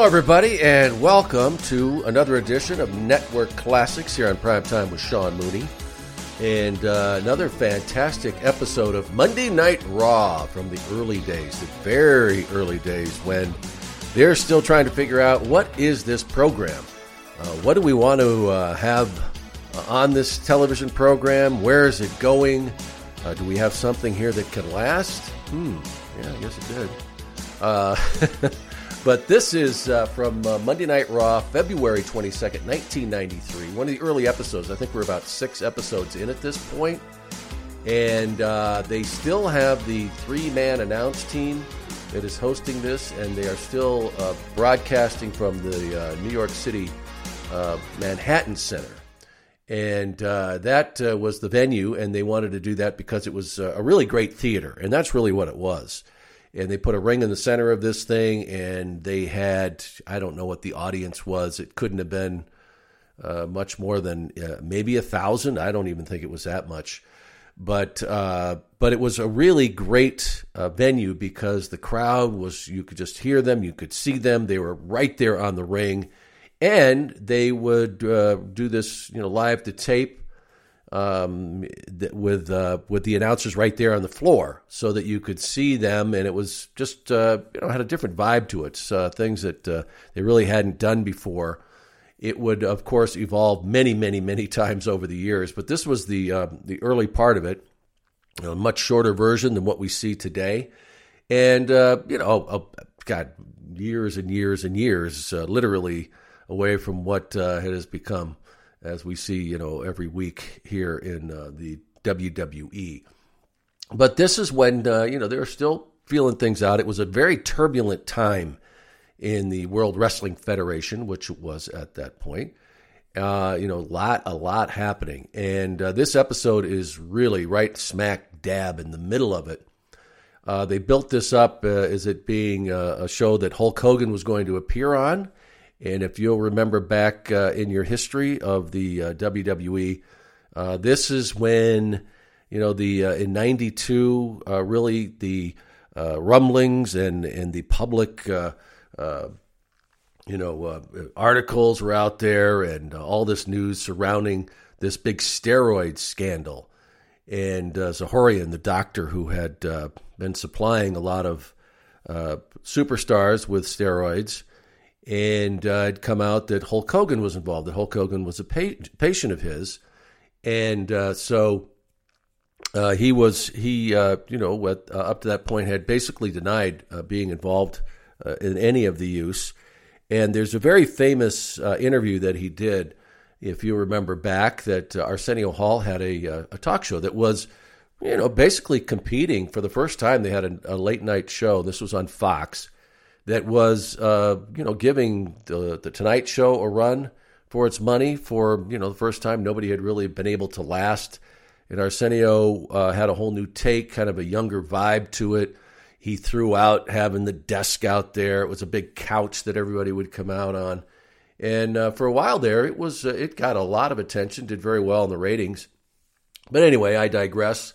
Hello, everybody, and welcome to another edition of Network Classics here on Primetime with Sean Mooney. And uh, another fantastic episode of Monday Night Raw from the early days, the very early days when they're still trying to figure out what is this program? Uh, what do we want to uh, have on this television program? Where is it going? Uh, do we have something here that can last? Hmm, yeah, I guess it did. But this is uh, from uh, Monday Night Raw, February 22nd, 1993. One of the early episodes. I think we're about six episodes in at this point. And uh, they still have the three man announce team that is hosting this, and they are still uh, broadcasting from the uh, New York City uh, Manhattan Center. And that was the venue, and they wanted to do that because it was a really great theater, and that's really what it was and they put a ring in the center of this thing and they had i don't know what the audience was. It couldn't have been uh, much more than uh, maybe a thousand. I don't even think it was that much. But uh, but it was a really great uh, venue because the crowd was you could just hear them you could see them. They were right there on the ring. And they would uh, do this you know live to tape um, th- with uh, with the announcers right there on the floor, so that you could see them, and it was just uh, you know had a different vibe to it. Uh, things that uh, they really hadn't done before. It would, of course, evolve many, many, many times over the years, but this was the uh, the early part of it, a much shorter version than what we see today, and you know, God, years and years and years, literally away from what it has become as we see, you know, every week here in uh, the WWE. But this is when, uh, you know, they're still feeling things out. It was a very turbulent time in the World Wrestling Federation, which it was at that point. Uh, you know, a lot, a lot happening. And uh, this episode is really right smack dab in the middle of it. Uh, they built this up uh, as it being a show that Hulk Hogan was going to appear on and if you'll remember back uh, in your history of the uh, WWE, uh, this is when you know the uh, in '92 uh, really the uh, rumblings and and the public you know articles were out there and all this news surrounding this big steroid scandal. And Zahorian, the doctor who had been supplying a lot of superstars with steroids, and uh, it'd come out that Hulk Hogan was involved. That Hulk Hogan was a pa- patient of his, and uh, so uh, he was he uh, you know uh, up to that point had basically denied uh, being involved in any of the use. And there's a very famous interview that he did, if you remember back, that Arsenio Hall had a, a talk show that was you know basically competing for the first time. They had a, a late night show. This was on Fox that was, uh, you know, giving the, the Tonight Show a run for its money for, you know, the first time nobody had really been able to last. And Arsenio uh, had a whole new take, kind of a younger vibe to it. He threw out having the desk out there. It was a big couch that everybody would come out on. And uh, for a while there, it was uh, it got a lot of attention, did very well in the ratings. But anyway, I digress.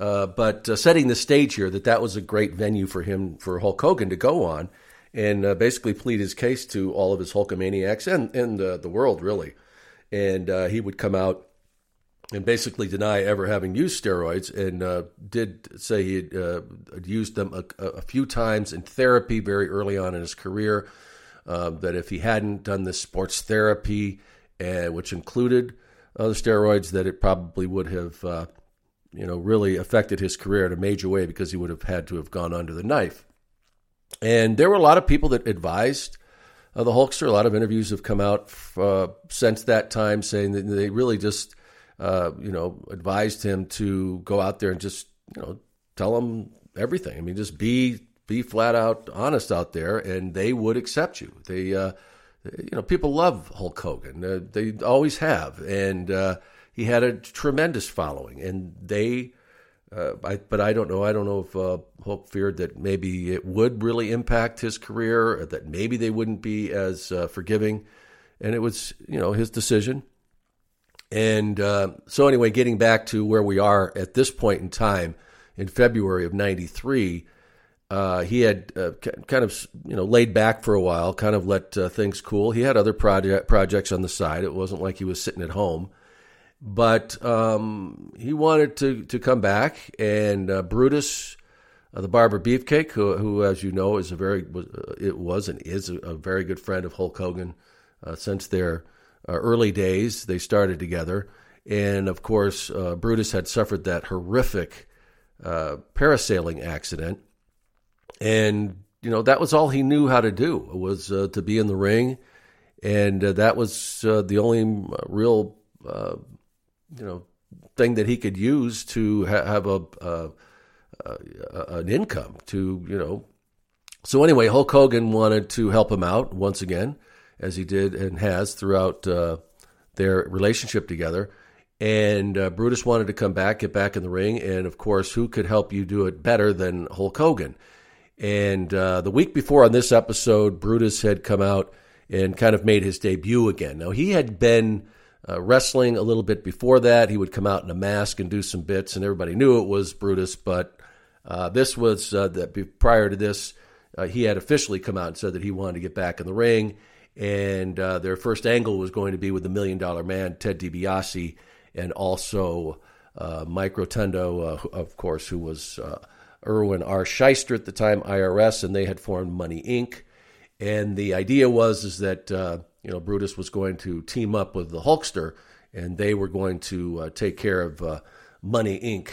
Uh, but uh, setting the stage here, that that was a great venue for him, for Hulk Hogan to go on and uh, basically plead his case to all of his Hulkamaniacs and, and uh, the world, really. And uh, he would come out and basically deny ever having used steroids and uh, did say he had uh, used them a, a, few times in therapy very early on in his career. Uh, that if he hadn't done this sports therapy, which included the steroids, that it probably would have, you know, really affected his career in a major way because he would have had to have gone under the knife. And there were a lot of people that advised uh, the Hulkster. A lot of interviews have come out uh, since that time saying that they really just, uh, you know, advised him to go out there and just, you know, tell him everything. I mean, just be be flat out honest out there, and they would accept you. They, uh, you know, people love Hulk Hogan. Uh, they always have, and uh, he had a tremendous following, and they uh, I, but I don't know. I don't know if uh, Hulk feared that maybe it would really impact his career, that maybe they wouldn't be as uh, forgiving. And it was, you know, his decision. And uh, so, anyway, getting back to where we are at this point in time in February of '93, uh, he had uh, kind of you know laid back for a while, kind of let things cool. He had other project projects on the side. It wasn't like he was sitting at home, but um, he wanted to to come back. And uh, Brutus, uh, the barber beefcake, who, who, as you know, is a very was, uh, it was and is a, a, very good friend of Hulk Hogan since their early days. They started together, and of course, Brutus had suffered that horrific parasailing accident and you know that was all he knew how to do was uh, to be in the ring, and uh, that was uh, the only uh, real uh, you know thing that he could use to ha- have a uh, an income to you know. So anyway, Hulk Hogan wanted to help him out once again, as he did and has throughout uh, their relationship together. And Brutus wanted to come back, get back in the ring, and of course, who could help you do it better than Hulk Hogan? And uh, the week before on this episode, Brutus had come out and kind of made his debut again. Now, he had been uh, wrestling a little bit before that. He would come out in a mask and do some bits, and everybody knew it was Brutus. But uh, this was uh, that prior to this, uh, he had officially come out and said that he wanted to get back in the ring. And uh, their first angle was going to be with the Million Dollar Man, Ted DiBiase, and also Mike Rotundo, of course, who was Irwin R. Schyster at the time, IRS, and they had formed Money Inc. And the idea was is that uh, you know Brutus was going to team up with the Hulkster, and they were going to uh, take care of uh, Money Inc.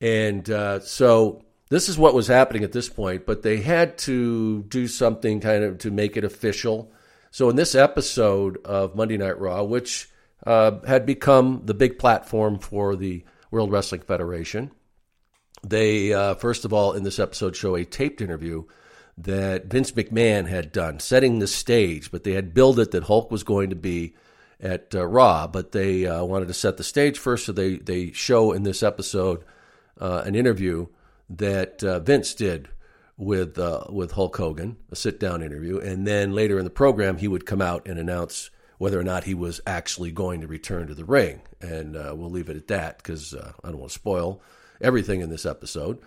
And uh, so this is what was happening at this point, but they had to do something kind of to make it official. So in this episode of Monday Night Raw, which uh, had become the big platform for the World Wrestling Federation, they, uh, first of all, in this episode, show a taped interview that Vince McMahon had done, setting the stage, but they had billed it that Hulk was going to be at uh, Raw, but they uh, wanted to set the stage first, so they, they show in this episode uh, an interview that uh, Vince did with uh, with Hulk Hogan, a sit down interview, and then later in the program he would come out and announce whether or not he was actually going to return to the ring, and we'll leave it at that because I don't want to spoil everything in this episode.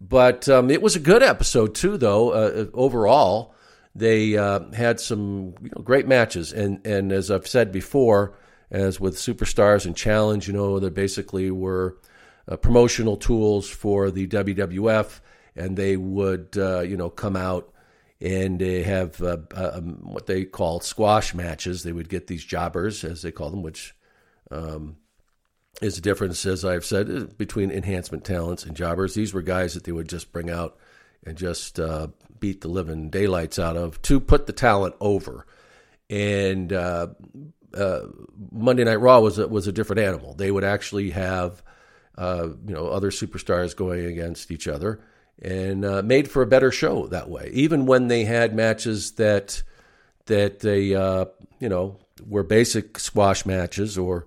But um, it was a good episode too, though. Uh, overall, they uh, had some you know, great matches, and and as I've said before, as with superstars and challenge, you know, they basically were uh, promotional tools for the WWF, and they would uh, you know come out and they have uh, um, what they call squash matches. They would get these jobbers, as they call them, which um, is the difference, as I've said, between enhancement talents and jobbers. These were guys that they would just bring out and just uh, beat the living daylights out of to put the talent over. And uh, uh, Monday Night Raw was a, was a different animal. They would actually have uh, you know other superstars going against each other, and uh, made for a better show that way. Even when they had matches that that they uh, you know were basic squash matches or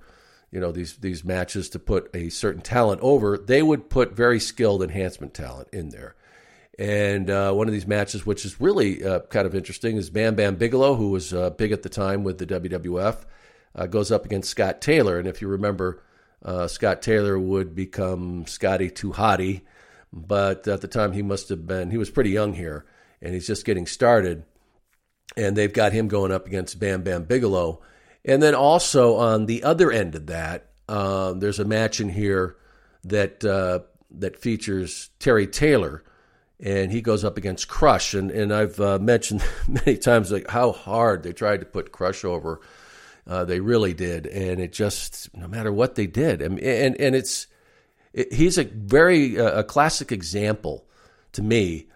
you know these these matches to put a certain talent over, they would put very skilled enhancement talent in there. And uh, one of these matches, which is really uh, kind of interesting, is Bam Bam Bigelow, who was uh, big at the time with the WWF, uh, goes up against Scott Taylor. And if you remember, uh, Scott Taylor would become Scotty Too Hottie, but at the time he must have been he was pretty young here, and he's just getting started. And they've got him going up against Bam Bam Bigelow and then also on the other end of that, um, there's a match in here that uh, that features Terry Taylor, and he goes up against Crush. And and I've uh, mentioned many times like how hard they tried to put Crush over. Uh, they really did, and it just no matter what they did, and and, and it's it, he's a very uh, a classic example to me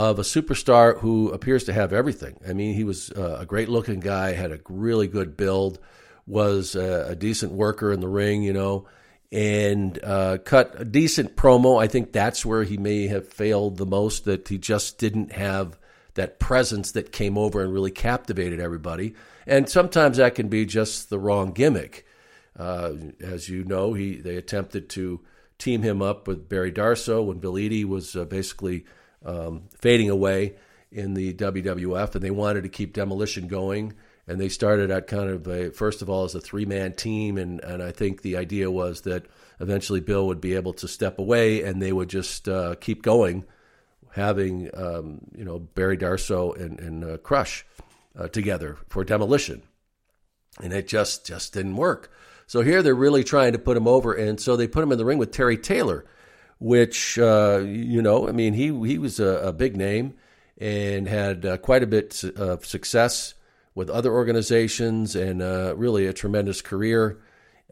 of a superstar who appears to have everything. I mean, he was uh, a great looking guy, had a really good build, was a, a decent worker in the ring, you know, and uh, cut a decent promo. I think that's where he may have failed the most, that he just didn't have that presence that came over and really captivated everybody. And sometimes that can be just the wrong gimmick. Uh, as you know, he they attempted to team him up with Barry Darsow when Bill was uh, basically – um, fading away in the WWF, and they wanted to keep Demolition going. And they started out kind of a, first of all as a three man team, and, and I think the idea was that eventually Bill would be able to step away, and they would just uh, keep going having um, you know Barry Darsow and, and uh, Crush uh, together for demolition, and it just just didn't work. So here they're really trying to put him over, and so they put him in the ring with Terry Taylor, which uh, you know, I mean, he he was a, a big name and had uh, quite a bit of success with other organizations and uh, really a tremendous career.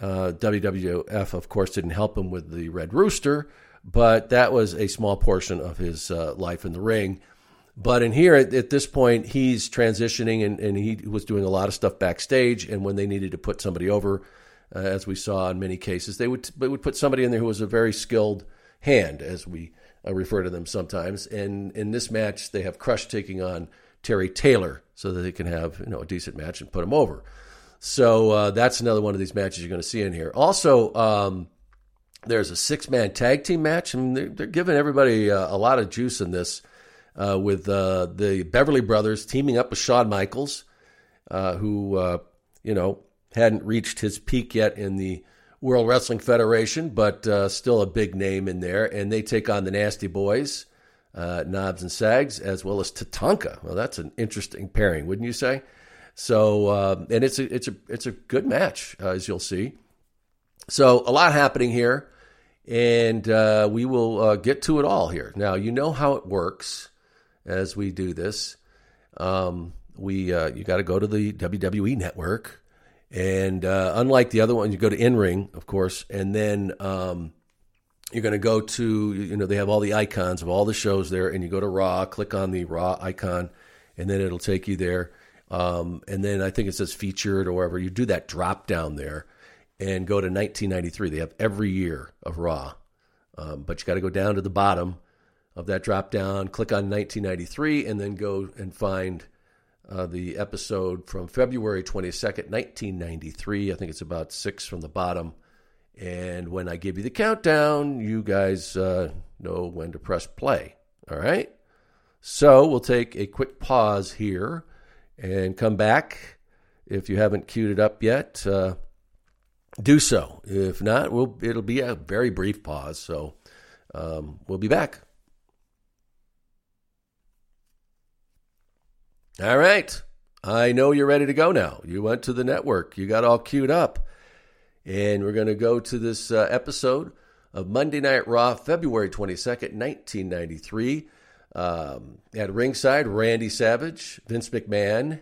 Uh, WWF, of course, didn't help him with the Red Rooster, but that was a small portion of his uh, life in the ring. But in here, at, at this point, he's transitioning and, and, he was doing a lot of stuff backstage. And when they needed to put somebody over, uh, as we saw in many cases, they would they would put somebody in there who was a very skilled hand, as we uh, refer to them sometimes. And in this match, they have Crush taking on Terry Taylor so that they can have you know a decent match and put him over. So uh, that's another one of these matches you're going to see in here. Also, um, there's a six man tag team match, and they're, they're giving everybody uh, a lot of juice in this uh, with uh, the Beverly Brothers teaming up with Shawn Michaels, uh, who, you know, hadn't reached his peak yet in the World Wrestling Federation, but still a big name in there. And they take on the Nasty Boys, Knobbs and Sags, as well as Tatanka. Well, that's an interesting pairing, wouldn't you say? So, and it's a it's a it's a good match, as you'll see. So a lot happening here, and uh, we will uh, get to it all here. Now you know how it works as we do this. Um, we uh, you got to go to the WWE Network, and uh, unlike the other one, you go to In Ring, of course, and then um, you're going to go to you know they have all the icons of all the shows there, and you go to Raw, click on the Raw icon, and then it'll take you there. Um, and then I think it says featured or whatever. you do that drop down there and go to 1993. They have every year of Raw, um, but you got to go down to the bottom of that drop down, click on 1993, and then go and find uh, the episode from February 22nd, 1993. I think it's about six from the bottom. And when I give you the countdown, you guys uh, know when to press play. All right? So we'll take a quick pause here and come back. If you haven't queued it up yet, uh, do so. If not, we'll, it'll be a very brief pause. So um, we'll be back. All right. I know you're ready to go now. You went to the network, you got all queued up. And we're going to go to this uh, episode of Monday Night Raw, February 22nd, 1993. Um, at ringside, Randy Savage, Vince McMahon,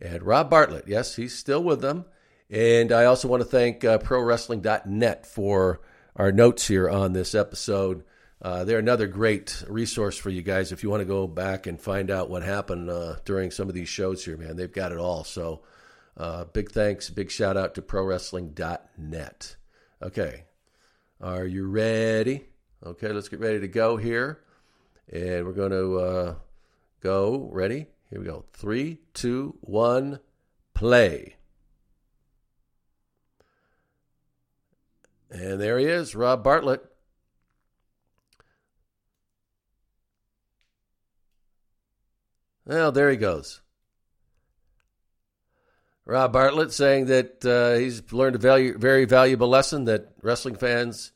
and Rob Bartlett. Yes, he's still with them. And I also want to thank uh, ProWrestling.net for our notes here on this episode. Uh, they're another great resource for you guys if you want to go back and find out what happened uh, during some of these shows here, man. They've got it all. So, uh, big thanks, big shout out to ProWrestling.net. Okay, are you ready? Okay, let's get ready to go here. And we're going to uh, go. Ready? Here we go. Three, two, one, play. And there he is, Rob Bartlett. Well, there he goes. Rob Bartlett saying that uh, he's learned a value, very valuable lesson that wrestling fans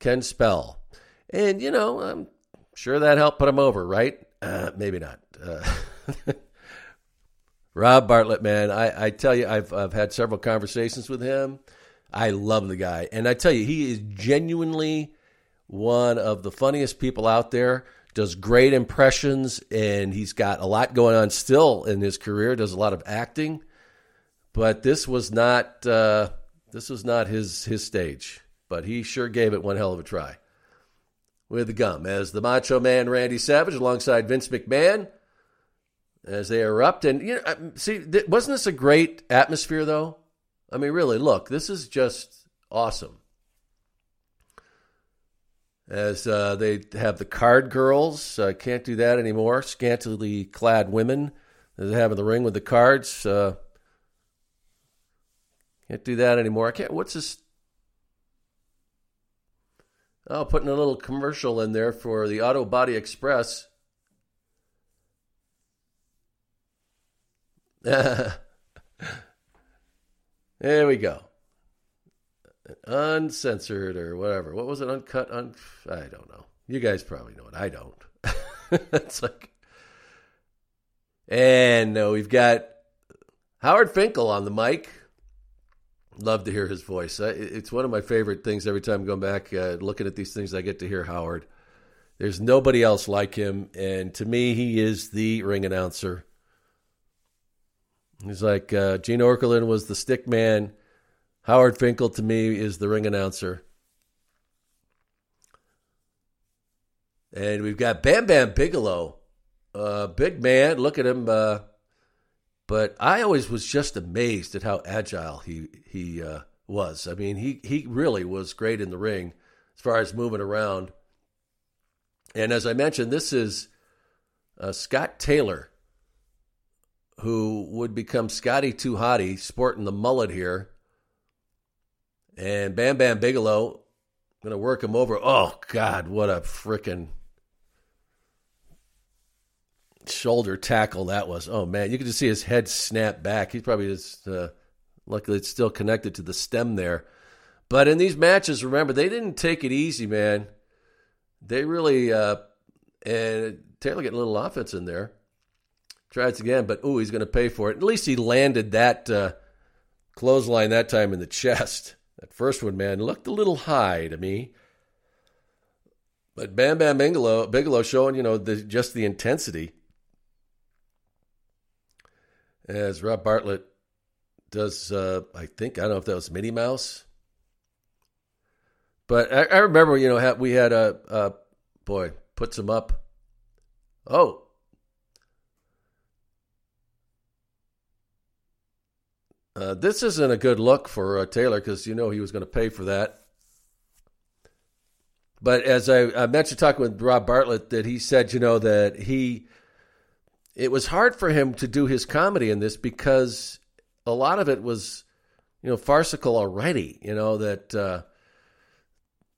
can spell. And, you know, I'm sure that helped put him over, right? Uh, maybe not. Uh, Rob Bartlett, man, I, I tell you, I've, I've had several conversations with him. I love the guy. And I tell you, he is genuinely one of the funniest people out there. Does great impressions, and he's got a lot going on still in his career. Does a lot of acting, but this was not uh, this was not his his stage. But he sure gave it one hell of a try with the gum as the Macho Man Randy Savage alongside Vince McMahon as they erupt. And you know, see, wasn't this a great atmosphere though? I mean, really, look, this is just awesome. As uh, they have the card girls, uh, can't do that anymore. Scantily clad women they have in the ring with the cards. Uh, can't do that anymore. I can't. What's this? Oh, putting a little commercial in there for the Auto Body Express. There we go. Uncensored or whatever. What was it? Uncut? Un- I don't know. You guys probably know it. I don't. it's like, and uh, we've got Howard Finkel on the mic. Love to hear his voice. It's one of my favorite things every time I'm going back uh, looking at these things. I get to hear Howard. There's nobody else like him, and to me, he is the ring announcer. He's like uh, Gene Okerlund was the stick man. Howard Finkel to me is the ring announcer. And we've got Bam Bam Bigelow, uh, big man. Look at him. Uh, but I always was just amazed at how agile he he uh, was. I mean, he he really was great in the ring as far as moving around. And as I mentioned, this is uh, Scott Taylor, who would become Scotty Too Hottie, sporting the mullet here. And Bam Bam Bigelow, going to work him over. Oh, God, what a freaking shoulder tackle that was. Oh man, you could just see his head snap back. He's probably just uh, luckily it's still connected to the stem there. But in these matches, remember they didn't take it easy, man. They really uh, and Taylor getting a little offense in there. Tries again, but ooh, he's going to pay for it. At least he landed that uh, clothesline that time in the chest. That first one, man, looked a little high to me. But Bam Bam Bigelow, Bigelow showing, you know, the, just the intensity as Rob Bartlett does. Uh, I think I don't know if that was Minnie Mouse, but I, I remember you know we had a, a boy puts him up. Oh. Uh, this isn't a good look for uh, Taylor because you know he was going to pay for that. But as I, I mentioned talking with Rob Bartlett, that he said, you know, that he it was hard for him to do his comedy in this because a lot of it was, you know, farcical already. You know that. Uh,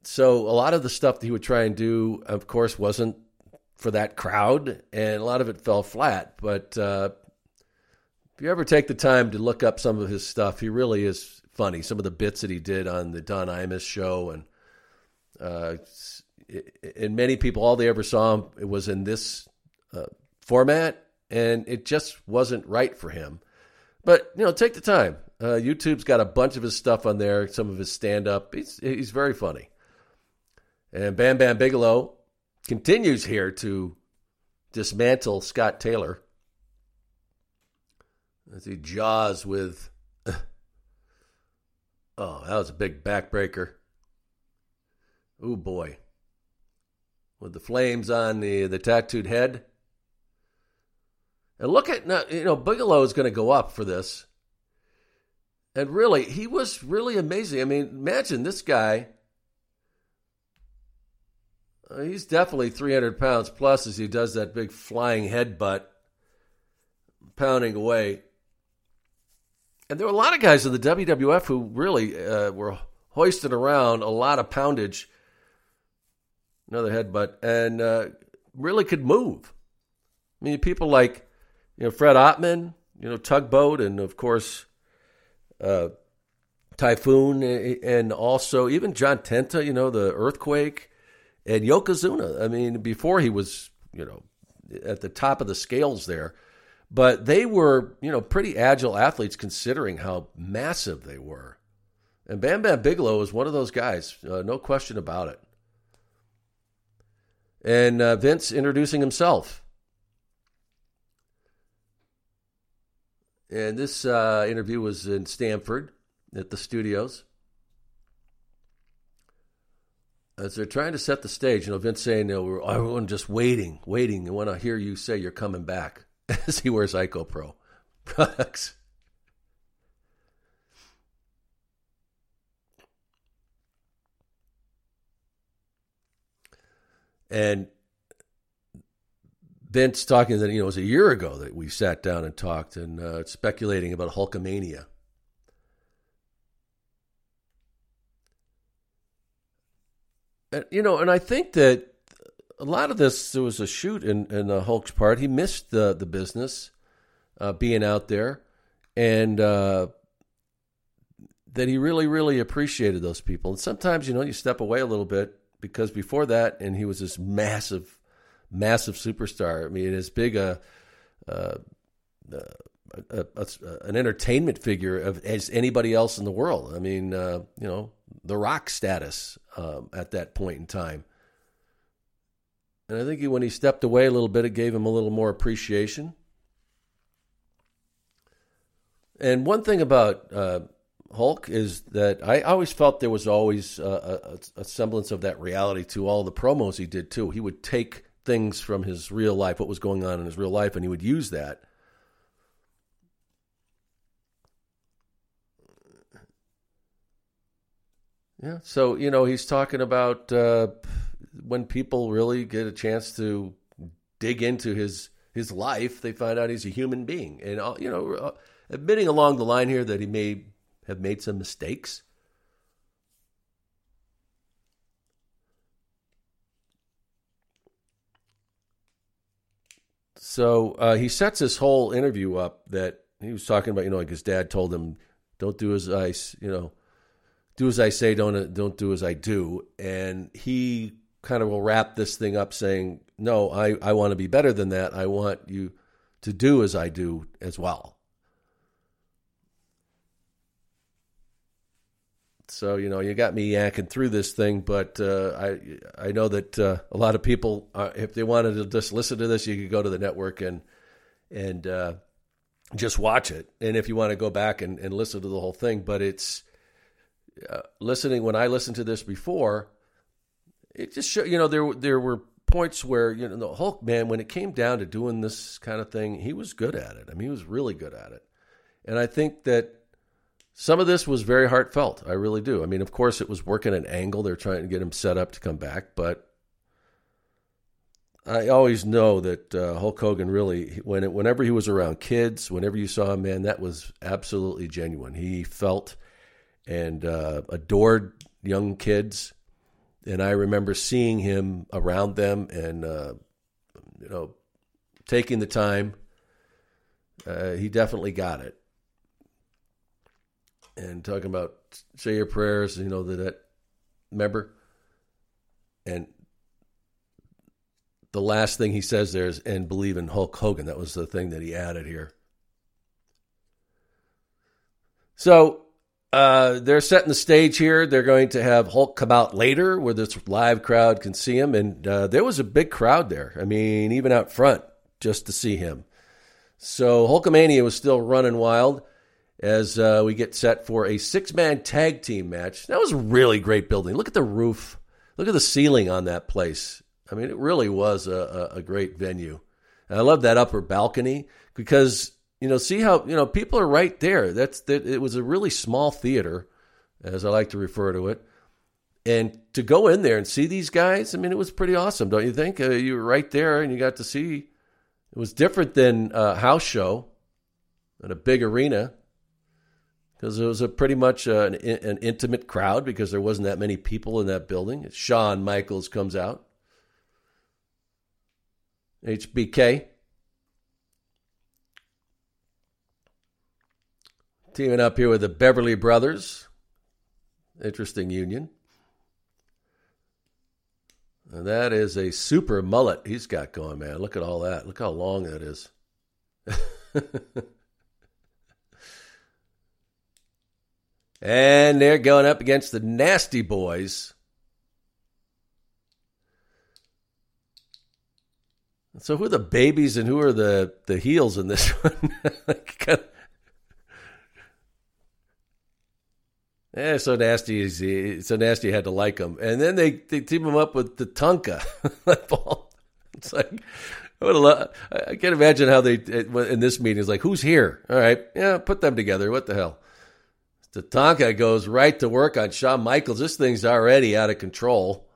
so a lot of the stuff that he would try and do, of course, wasn't for that crowd, and a lot of it fell flat. But uh, if you ever take the time to look up some of his stuff, he really is funny. Some of the bits that he did on the Don Imus show, and uh, and many people, all they ever saw him it was in this uh, format, and it just wasn't right for him. But you know, take the time. Uh, YouTube's got a bunch of his stuff on there, some of his stand up. He's he's very funny. And Bam Bam Bigelow continues here to dismantle Scott Taylor as he jaws with. oh, that was a big backbreaker. Oh boy. With the flames on the, the tattooed head. And look at you know, Bigelow is going to go up for this. And really, he was really amazing. I mean, imagine this guy. Uh, he's definitely 300 pounds plus as he does that big flying headbutt, pounding away. And there were a lot of guys in the WWF who really uh, were hoisting around a lot of poundage, another headbutt, and uh, really could move. I mean, people like you know, Fred Ottman, you know, Tugboat, and of course, uh, Typhoon, and also even John Tenta, you know, the earthquake, and Yokozuna. I mean, before he was, you know, at the top of the scales there, but they were, you know, pretty agile athletes considering how massive they were. And Bam Bam Bigelow was one of those guys, uh, no question about it. And uh, Vince introducing himself And this uh, interview was in Stamford at the studios. As they're trying to set the stage, you know, Vince saying, you know, everyone just waiting, waiting. I want to hear you say you're coming back as he wears IcoPro products. And Vince talking that you know it was a year ago that we sat down and talked and uh, speculating about Hulkamania. And, you know, and I think that a lot of this there was a shoot in in uh, Hulk's part. He missed the the business, uh, being out there, and uh, that he really really appreciated those people. And sometimes you know you step away a little bit because before that, and he was this massive massive superstar. I mean, as big a, uh, a, a, a, an entertainment figure of as anybody else in the world. I mean, uh, you know, the rock status um, at that point in time. And I think he, when he stepped away a little bit, it gave him a little more appreciation. And one thing about uh, Hulk is that I always felt there was always a, a, a, semblance of that reality to all the promos he did too. He would take things from his real life, what was going on in his real life, and he would use that. Yeah, so you know he's talking about uh, when people really get a chance to dig into his his life, they find out he's a human being, and uh, you know, uh, admitting along the line here that he may have made some mistakes. So uh, he sets this whole interview up that he was talking about, you know, like his dad told him, "Don't do as I, you know, do as I say, don't don't do as I do," and he kind of will wrap this thing up saying, "No, I I want to be better than that. I want you to do as I do as well." So you know, you got me yanking through this thing, but uh, I I know that uh, a lot of people, uh, if they wanted to just listen to this, you could go to the network and and uh, just watch it. And if you want to go back and, and listen to the whole thing, but it's uh, listening. When I listened to this before, it just show, you know there there were points where you know the Hulk man, when it came down to doing this kind of thing, he was good at it. I mean, he was really good at it, and I think that some of this was very heartfelt. I really do. I mean, of course, it was working an angle. They're trying to get him set up to come back, but I always know that uh, Hulk Hogan really, when it, whenever he was around kids, whenever you saw him, man, that was absolutely genuine. He felt and uh, adored young kids, and I remember seeing him around them and uh, you know taking the time. Uh, he definitely got it and talking about say your prayers, you know, that, that remember? And the last thing he says there is, and believe in Hulk Hogan. That was the thing that he added here. So uh, they're setting the stage here. They're going to have Hulk come out later where this live crowd can see him. And uh, there was a big crowd there. I mean, even out front just to see him. So Hulkamania was still running wild as uh, we get set for a six man tag team match. That was a really great building. Look at the roof, look at the ceiling on that place. I mean, it really was a, a, a great venue. And I love that upper balcony because you know, see how you know people are right there. That's that. It was a really small theater, as I like to refer to it, and to go in there and see these guys. I mean, it was pretty awesome, don't you think? Uh, you were right there, and you got to see. It was different than a house show at a big arena because it was a pretty much uh, an, an, intimate crowd because there wasn't that many people in that building. Shawn Michaels comes out. HBK. Teaming up here with the Beverly Brothers. Interesting union. And that is a super mullet he's got going, man. Look at all that. Look how long that is. And they're going up against the Nasty Boys. So who are the babies and who are the, the heels in this one? yeah, so nasty. is So nasty. Had to like them, and then they, they team them up with the Tonka. it's like I can't imagine how they eh, in this meeting is like, who's here? All right, yeah, put them together. What the hell? Tatanka goes right to work on Shawn Michaels. This thing's already out of control.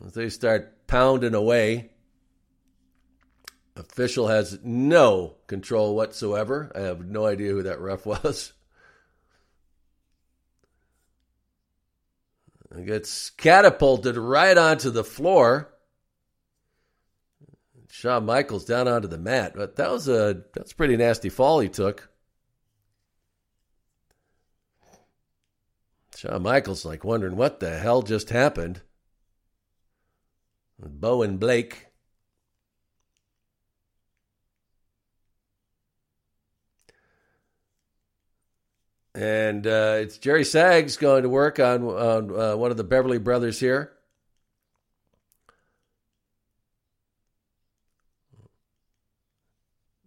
They start pounding away. Official has no control whatsoever. I have no idea who that ref was. It gets catapulted right onto the floor. Shawn Michaels down onto the mat. But that was a that's pretty nasty fall he took. Shawn Michaels like wondering what the hell just happened. Bo and Blake. And uh, it's Jerry Sags going to work on, on uh, one of the Beverly Brothers here.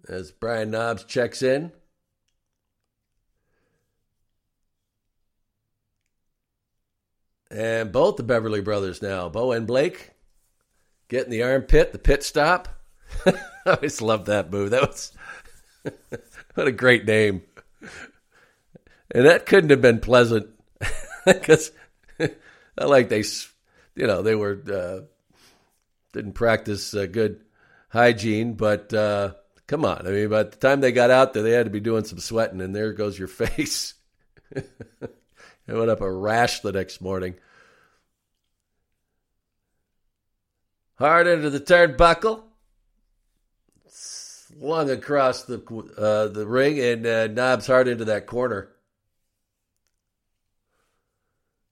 As Brian Knobbs checks in. And both the Beverly Brothers now, Bo and Blake, getting in the armpit, the pit stop. I always loved that move. That was what a great name. And that couldn't have been pleasant because like they, you know, they were uh, didn't practice uh, good hygiene. But uh, come on, I mean, by the time they got out there, they had to be doing some sweating, and there goes your face. it went up a rash the next morning. Hard into the turnbuckle, slung across the uh, the ring, and uh, Knobbs hard into that corner.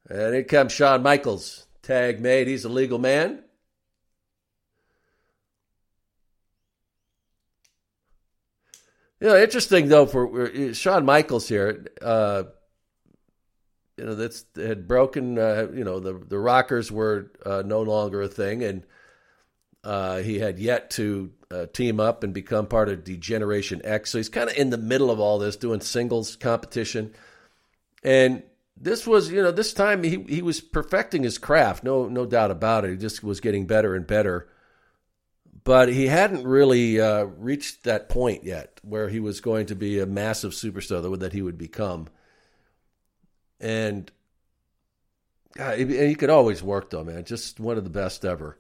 And in comes Shawn Michaels. Tag made. He's a legal man. You know, interesting though for uh, Shawn Michaels here. Uh, you know, that's had broken. Uh, you know, the the Rockers were uh, no longer a thing, and uh, he had yet to uh, team up and become part of D-Generation X. So he's kind of in the middle of all this, doing singles competition, and this was, you know, this time he he was perfecting his craft, no no doubt about it. He just was getting better and better, but he hadn't really uh, reached that point yet where he was going to be a massive superstar that he would become. And God, he, he could always work though, man. Just one of the best ever.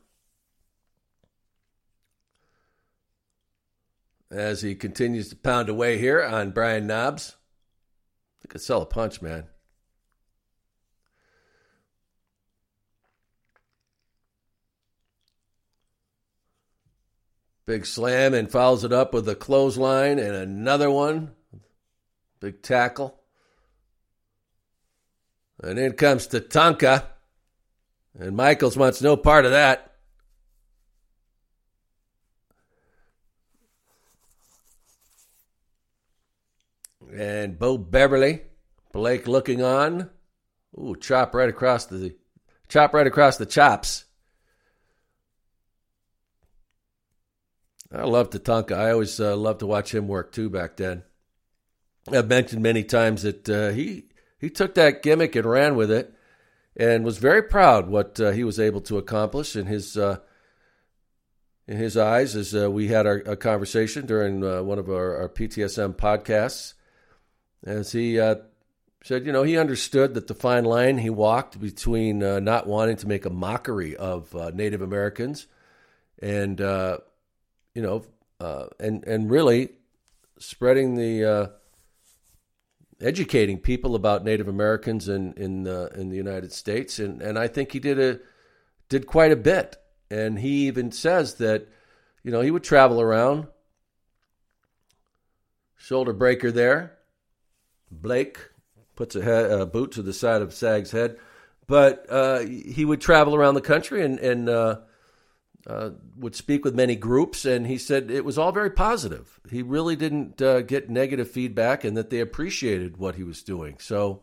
As he continues to pound away here on Brian Knobbs. he could sell a punch, man. Big slam and fouls it up with a clothesline and another one. Big tackle. And in comes Tatanka. And Michaels wants no part of that. And Bo Beverly, Blake looking on. Ooh, chop right across the chop right across the chops. I love Tatanka. I always uh, loved to watch him work too back then. I've mentioned many times that uh, he he took that gimmick and ran with it, and was very proud what uh, he was able to accomplish in his uh, in his eyes. As uh, we had our, a conversation during uh, one of our, our, PTSM podcasts, as he said, you know, he understood that the fine line he walked between not wanting to make a mockery of Native Americans and you know, uh, and and really spreading the uh, educating people about Native Americans in in uh, in the United States, and and I think he did a did quite a bit. And he even says that, you know, he would travel around. Shoulder breaker there. Blake puts a, head, a boot to the side of Sag's head, but uh, he would travel around the country and and uh, would speak with many groups, and he said it was all very positive. He really didn't uh, get negative feedback, and that they appreciated what he was doing. So,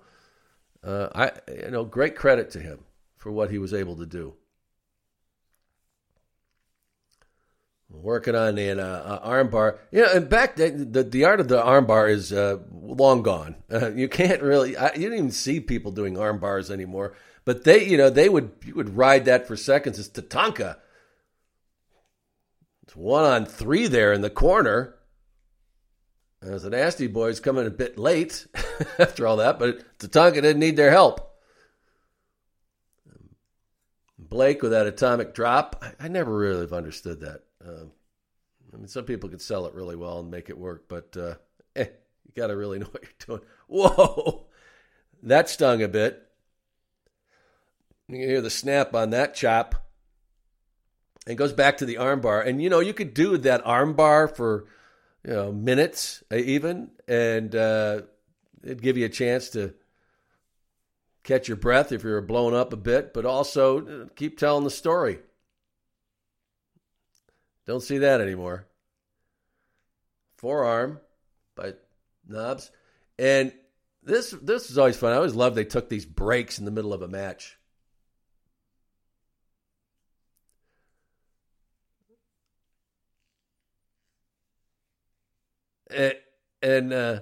uh, I you know, great credit to him for what he was able to do. Working on an uh, armbar, know, and back the, the art of the armbar is uh, long gone. you can't really, I, you don't even see people doing armbars anymore. But they, you know, they would you would ride that for seconds. It's Tatanka it's one on three there in the corner. As the Nasty Boys coming a bit late after all that, but Tatanka didn't need their help. Blake with that atomic drop. I, I never really have understood that. Um, I mean, some people could sell it really well and make it work, but uh, eh, you got to really know what you're doing. Whoa, that stung a bit. You can hear the snap on that chop and goes back to the armbar. And you know, you could do that armbar for you know minutes uh, even, and uh, it'd give you a chance to catch your breath if you're blown up a bit, but also uh, keep telling the story. Don't see that anymore. Forearm by Knobbs, And this this is always fun. I always love they took these breaks in the middle of a match. And, uh,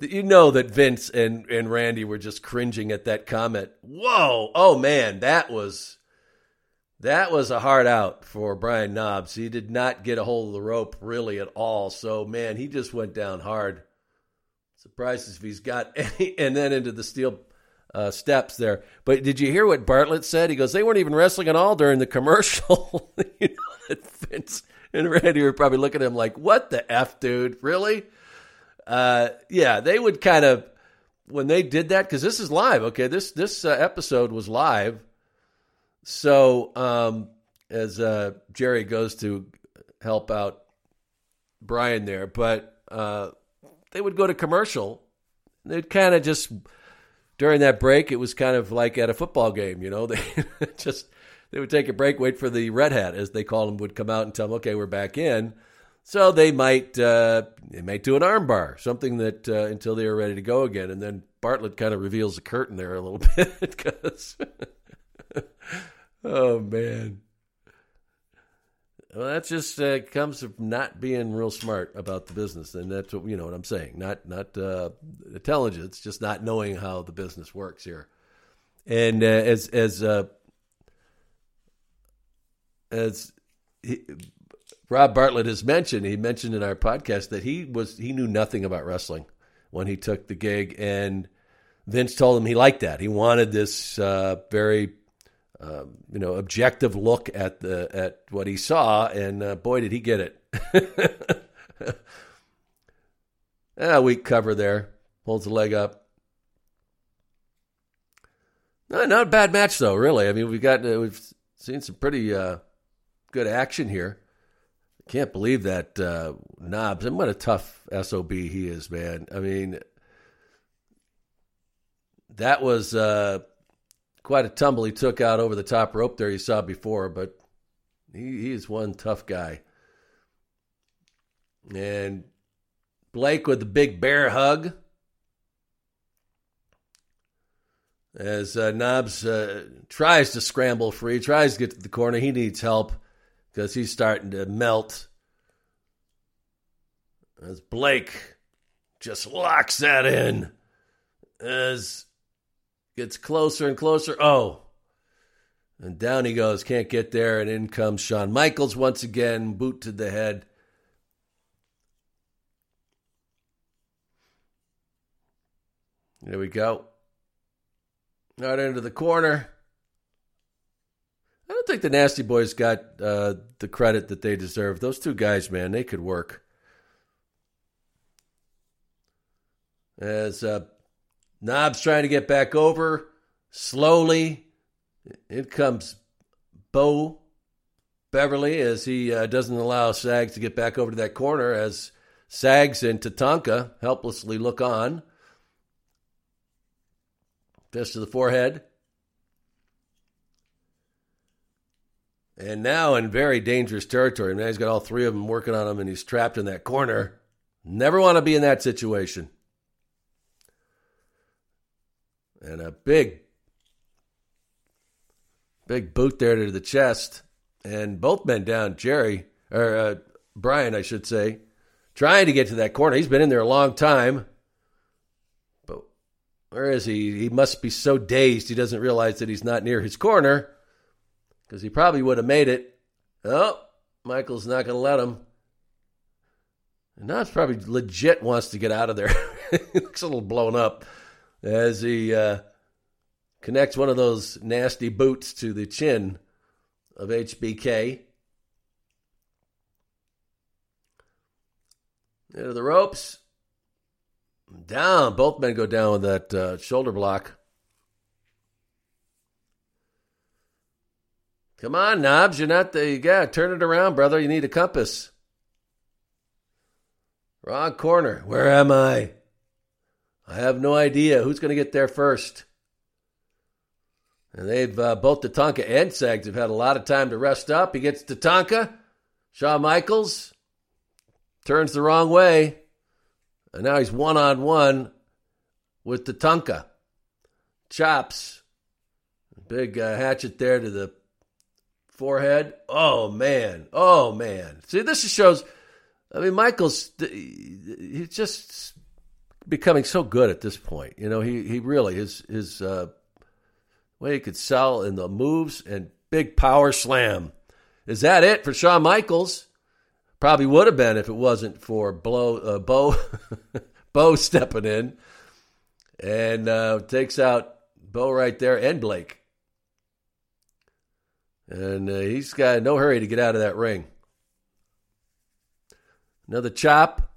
you know that Vince and, and Randy were just cringing at that comment. Whoa! Oh man, that was that was a hard out for Brian Knobbs. He did not get a hold of the rope really at all. So man, he just went down hard. Surprises if he's got any, and then into the steel uh, steps there. But did you hear what Bartlett said? He goes, they weren't even wrestling at all during the commercial. you know Vince and Randy were probably looking at him like, "What the f, dude? Really?" Uh, yeah, they would kind of when they did that because this is live. Okay, this this uh, episode was live. So um, as uh, Jerry goes to help out Brian there, but uh, they would go to commercial. They'd kind of just during that break, it was kind of like at a football game. You know, they just they would take a break, wait for the red hat, as they call them, would come out and tell them, "Okay, we're back in." So they might uh, they might do an armbar, something that uh, until they are ready to go again, and then Bartlett kind of reveals the curtain there a little bit because oh man, well that just uh, comes from not being real smart about the business, and that's what you know what I'm saying. Not not uh, intelligence, just not knowing how the business works here. And uh, as as uh, as he, Rob Bartlett has mentioned, he mentioned in our podcast that he was he knew nothing about wrestling when he took the gig, and Vince told him he liked that. He wanted this uh, very uh, you know objective look at the at what he saw, and uh, boy did he get it. ah, weak cover there, holds the leg up. No, not a bad match though, really. I mean, we've got we've seen some pretty uh, good action here. Can't believe that uh, Knobbs. And what a tough SOB he is, man. I mean, that was uh, quite a tumble he took out over the top rope there you saw before, but he, is one tough guy. And Blake with the big bear hug. As uh, Knobbs uh, tries to scramble free, tries to get to the corner, he needs help because he's starting to melt. As Blake just locks that in as gets closer and closer. Oh, and down he goes, can't get there, and in comes Shawn Michaels once again, boot to the head. There we go. Right into the corner. I don't think the Nasty Boys got uh, the credit that they deserve. Those two guys, man, they could work. As uh, Knobbs trying to get back over, slowly, in comes Bo Beverly as he uh, doesn't allow Sags to get back over to that corner as Sags and Tatanka helplessly look on. Fist to the forehead. And now in very dangerous territory. Now he's got all three of them working on him and he's trapped in that corner. Never want to be in that situation. And a big, big boot there to the chest. And both men down. Jerry, or uh, Brian, I should say, trying to get to that corner. He's been in there a long time. But where is he? He must be so dazed he doesn't realize that he's not near his corner because he probably would have made it. Oh, Michaels not going to let him. And now it's probably legit wants to get out of there. he looks a little blown up as he uh, connects one of those nasty boots to the chin of HBK. Into the ropes. Down. Both men go down with that uh, shoulder block. Come on, Knobbs. You're not the. Got turn it around, brother. You need a compass. Wrong corner. Where am I? I have no idea who's going to get there first. And they've uh, both Tatanka and Sags have had a lot of time to rest up. He gets Tatanka, Shawn Michaels turns the wrong way, and now he's one on one with Tatanka. Chops. Big uh, hatchet there to the forehead. Oh, man. Oh, man. See, this shows. I mean, Michaels, he's just becoming so good at this point. You know, he, he really, his, his uh, way he could sell in the moves and big power slam. Is that it for Shawn Michaels? Probably would have been if it wasn't for Blow, uh, Bo, Bo stepping in and uh, takes out Bo right there and Blake. And uh, he's got no hurry to get out of that ring. Another chop.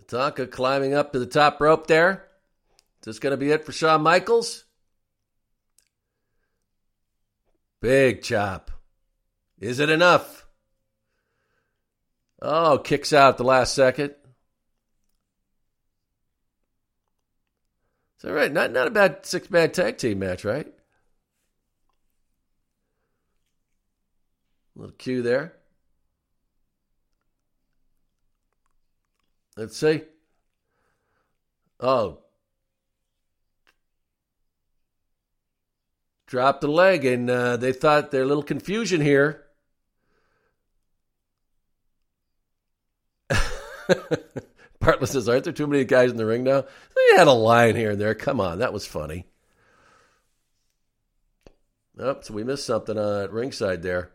Tatanka climbing up to the top rope there. Is this going to be it for Shawn Michaels? Big chop. Is it enough? Oh, kicks out at the last second. That right? Not not a bad six man tag team match, right? Little cue there. Let's see. Oh. Dropped the leg, and uh, they thought their little confusion here. Bartlett says, Aren't there too many guys in the ring now? They had a line here and there. Come on, that was funny. Oh, so we missed something on at ringside there.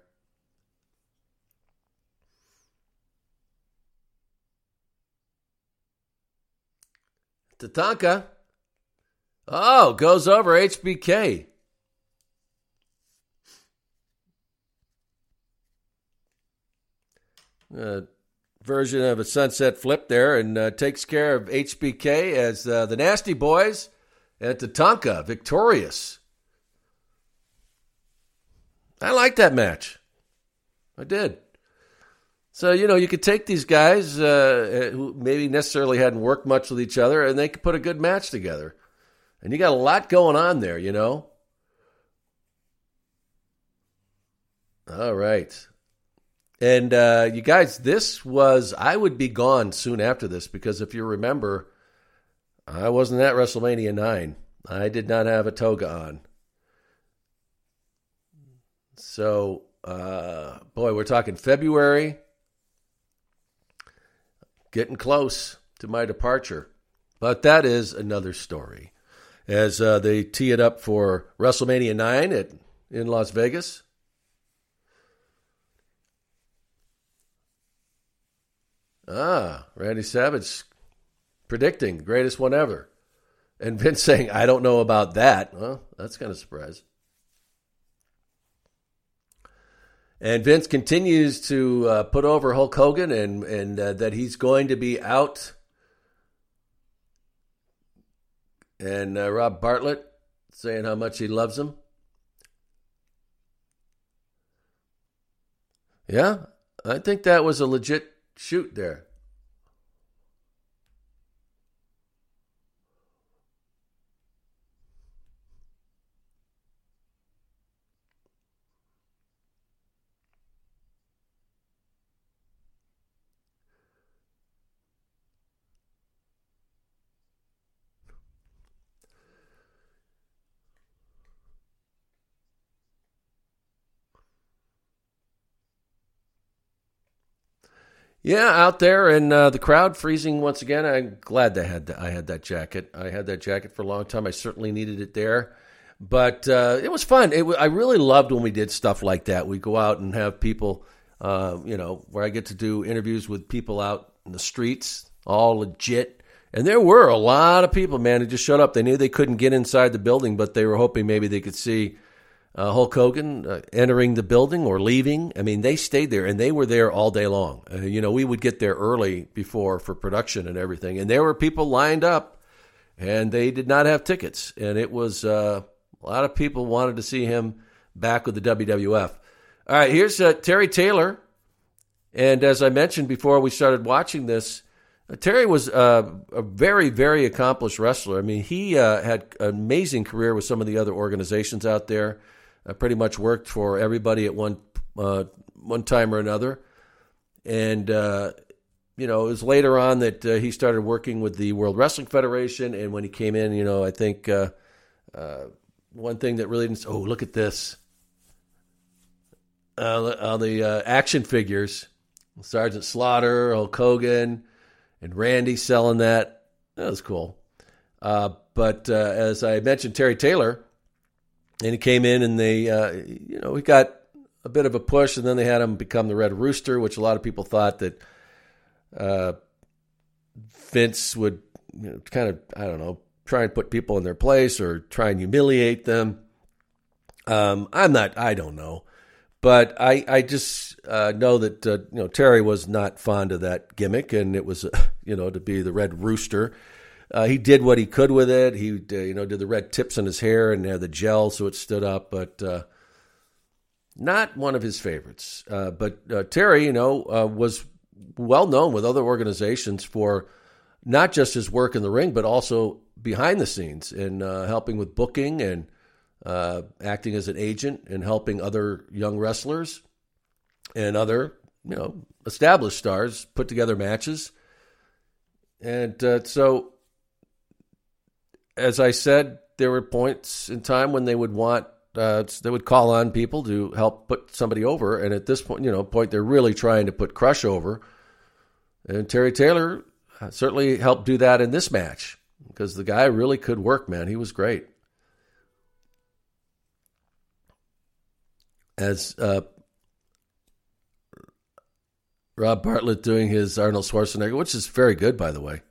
Tatanka. Oh, goes over HBK. Uh, version of a sunset flip there and uh, takes care of HBK as uh, the Nasty Boys and Tatanka victorious. I like that match. I did. So, you know, you could take these guys uh, who maybe necessarily hadn't worked much with each other and they could put a good match together. And you got a lot going on there, you know? All right. And uh, you guys, this was, I would be gone soon after this because if you remember, I wasn't at WrestleMania 9. I did not have a toga on. So, uh, boy, we're talking February getting close to my departure. But that is another story. As uh, they tee it up for WrestleMania 9 at, in Las Vegas. Ah, Randy Savage predicting greatest one ever. And Vince saying, I don't know about that. Well, that's kind of surprise. And Vince continues to uh, put over Hulk Hogan and, and uh, that he's going to be out. And uh, Rob Bartlett saying how much he loves him. Yeah, I think that was a legit shoot there. Yeah, out there and uh, the crowd freezing once again. I'm glad that I had that, I had that jacket. I had that jacket for a long time. I certainly needed it there, but uh, it was fun. It, I really loved when we did stuff like that. We go out and have people, uh, you know, where I get to do interviews with people out in the streets, all legit. And there were a lot of people, man, who just showed up. They knew they couldn't get inside the building, but they were hoping maybe they could see uh, Hulk Hogan uh, entering the building or leaving. I mean, they stayed there and they were there all day long. Uh, you know, we would get there early before for production and everything, and there were people lined up, and they did not have tickets, and it was uh, a lot of people wanted to see him back with the WWF. All right, here's uh, Terry Taylor, and as I mentioned before we started watching this, Terry was uh, a very, very accomplished wrestler. I mean, he uh, had an amazing career with some of the other organizations out there. Uh, pretty much worked for everybody at one uh, one time or another. And uh, you know, it was later on that uh, he started working with the World Wrestling Federation. And when he came in, you know, I think one thing that really didn't. Oh, look at this! all the action figures, Sergeant Slaughter, Hulk Hogan and Randy selling that. That was cool. Uh, but uh, as I mentioned, Terry Taylor, and he came in and they, uh, you know, he got a bit of a push, and then they had him become the Red Rooster, which a lot of people thought that uh, Vince would, you know, kind of, I don't know, try and put people in their place or try and humiliate them. Um, I'm not, I don't know. But I, I just uh, know that uh, you know Terry was not fond of that gimmick, and it was you know to be the Red Rooster. Uh, he did what he could with it. He uh, you know did the red tips in his hair and had the gel so it stood up, but uh, not one of his favorites. Uh, but Terry, you know, was well known with other organizations for not just his work in the ring, but also behind the scenes in helping with booking and uh, acting as an agent and helping other young wrestlers and other, you know, established stars put together matches. And uh, so, as I said, there were points in time when they would want, uh, they would call on people to help put somebody over. And at this point, you know, point they're really trying to put Crush over. And Terry Taylor certainly helped do that in this match because the guy really could work, man. He was great. as uh, Rob Bartlett doing his Arnold Schwarzenegger, which is very good, by the way.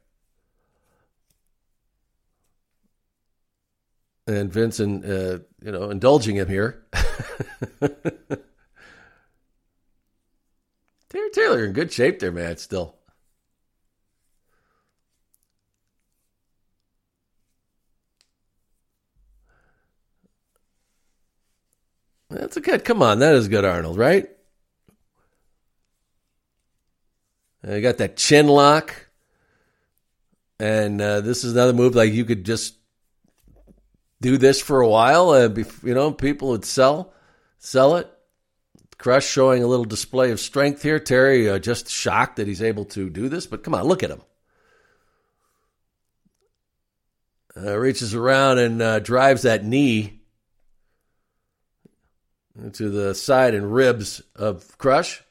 And Vincent, uh, you know, indulging him here. Terry Taylor in good shape there, man, still. That's a good. Come on, that is good, Arnold, right? You got that chin lock, and uh, this is another move like you could just do this for a while, uh, you know people would sell, sell it. Crush showing a little display of strength here. Terry uh, just shocked that he's able to do this, but come on, look at him. Uh, reaches around and uh, drives that knee to the side and ribs of Crush.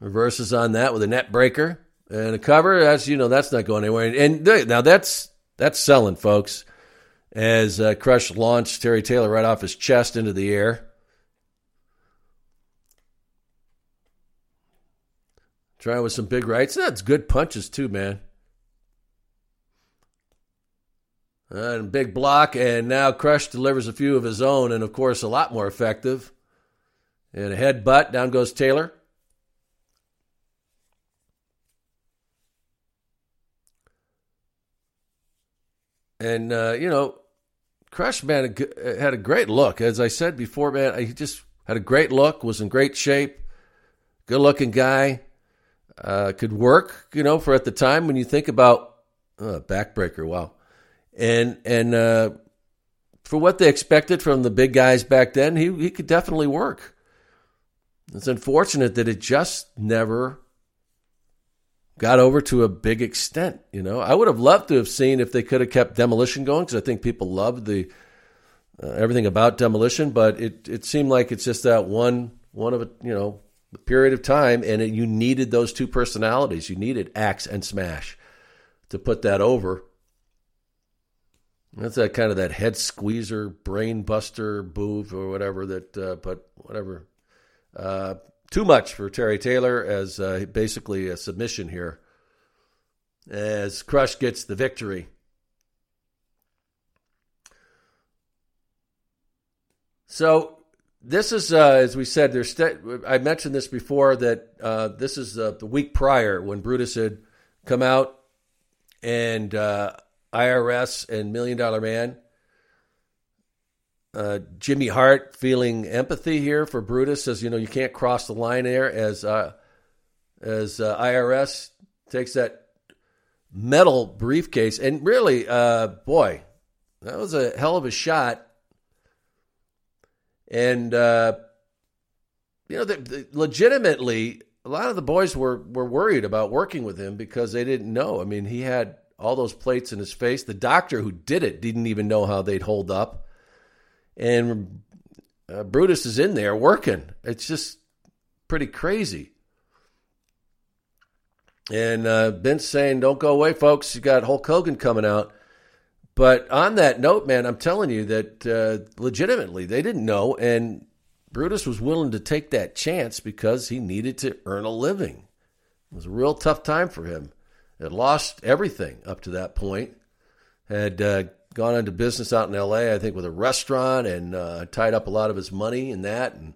Reverses on that with a neckbreaker and a cover. That's you know that's not going anywhere. And, and now that's that's selling, folks. As uh, Crush launched Terry Taylor right off his chest into the air. Trying with some big rights. That's good punches too, man. and big block, and now Crush delivers a few of his own, and of course, a lot more effective. And a headbutt, down goes Taylor. And, uh, you know, Crush, man, had a great look. As I said before, man, he just had a great look, was in great shape, good looking guy, uh, could work, you know, for at the time when you think about uh, backbreaker, wow and and uh, for what they expected from the big guys back then, he he could definitely work. It's unfortunate that it just never got over to a big extent. You know, I would have loved to have seen if they could have kept demolition going because I think people loved the uh, everything about demolition, but it it seemed like it's just that one one of a you know period of time, and it, you needed those two personalities. You needed Axe and Smash to put that over. That's that kind of that head squeezer, brain buster move or whatever that, uh, but whatever. Uh, too much for Terry Taylor as uh, basically a submission here as Crush gets the victory. So this is, uh, as we said, there's. St- I mentioned this before that uh, this is uh, the week prior when Brutus had come out and uh, IRS and Million Dollar Man. Uh, Jimmy Hart feeling empathy here for Brutus says, you know, you can't cross the line there as uh, as uh, IRS takes that metal briefcase. And really, uh, boy, that was a hell of a shot. And, uh, you know, the, the, legitimately, a lot of the boys were, were worried about working with him because they didn't know. I mean, he had all those plates in his face. The doctor who did it didn't even know how they'd hold up. And uh, Brutus is in there working. It's just pretty crazy. And uh, Vince saying, "Don't go away, folks. You got Hulk Hogan coming out." But on that note, man, I'm telling you that uh, legitimately they didn't know, and Brutus was willing to take that chance because he needed to earn a living. It was a real tough time for him. Had lost everything up to that point. Had uh, gone into business out in L.A. I think with a restaurant and uh, tied up a lot of his money in that, and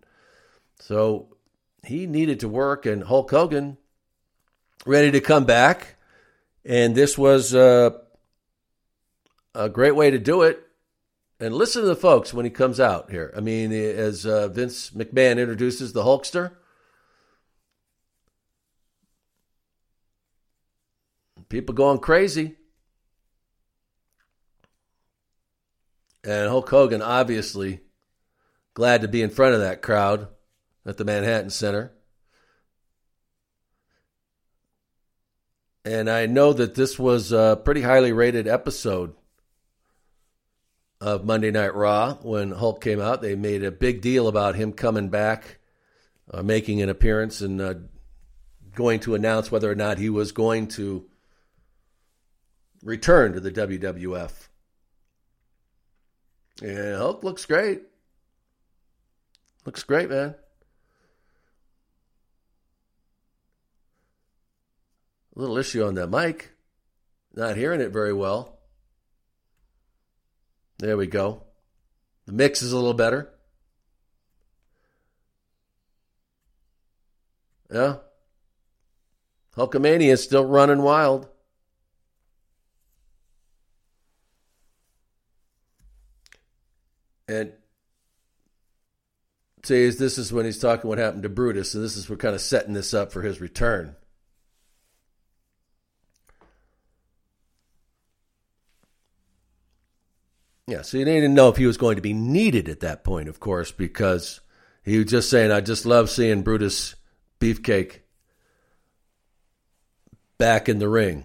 so he needed to work. And Hulk Hogan ready to come back. And this was uh, a great way to do it. And listen to the folks when he comes out here. I mean, as uh, Vince McMahon introduces the Hulkster, people going crazy. And Hulk Hogan, obviously, glad to be in front of that crowd at the Manhattan Center. And I know that this was a pretty highly rated episode of Monday Night Raw when Hulk came out. They made a big deal about him coming back, uh, making an appearance, and uh, going to announce whether or not he was going to return to the WWF. And Hulk looks great. Looks great, man. A little issue on that mic. Not hearing it very well. There we go. The mix is a little better. Yeah. Hulkamania is still running wild. And see, this is when he's talking what happened to Brutus, and this is we're kind of setting this up for his return. Yeah, so you didn't know if he was going to be needed at that point, of course, because he was just saying, I just love seeing Brutus Beefcake back in the ring.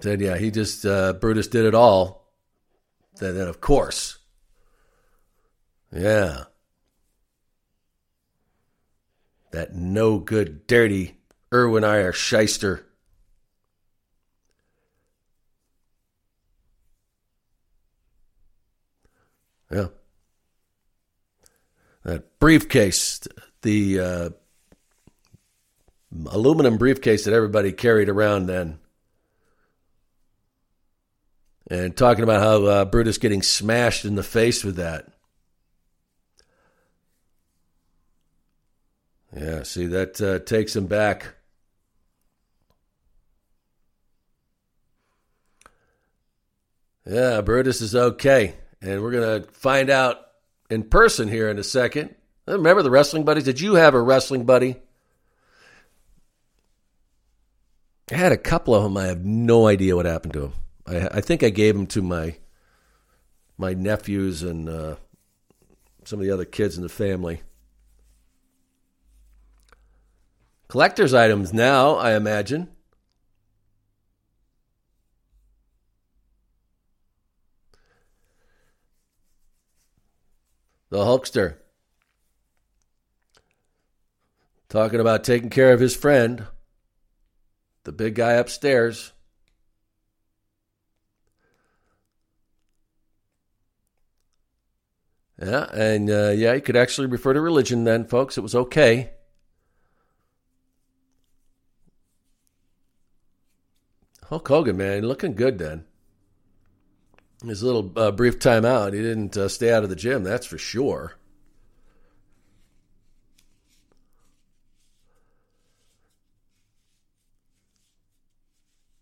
Said, yeah, he just, uh, Brutus did it all. Then, of course. Yeah. That no good, dirty Irwin R. Schyster Yeah. That briefcase, the uh, aluminum briefcase that everybody carried around then. And talking about how uh, Brutus getting smashed in the face with that. Yeah, see, that uh, takes him back. Yeah, Brutus is okay. And we're going to find out in person here in a second. Remember the wrestling buddies? Did you have a wrestling buddy? I had a couple of them. I have no idea what happened to them. I, I think I gave them to my my nephews and uh, some of the other kids in the family. Collector's items now, I imagine. the Hulkster, talking about taking care of his friend, the big guy upstairs. Yeah, and uh, yeah, you could actually refer to religion then, folks. It was okay. Hulk Hogan, man, looking good then his little uh, brief time out, he didn't uh, stay out of the gym, that's for sure.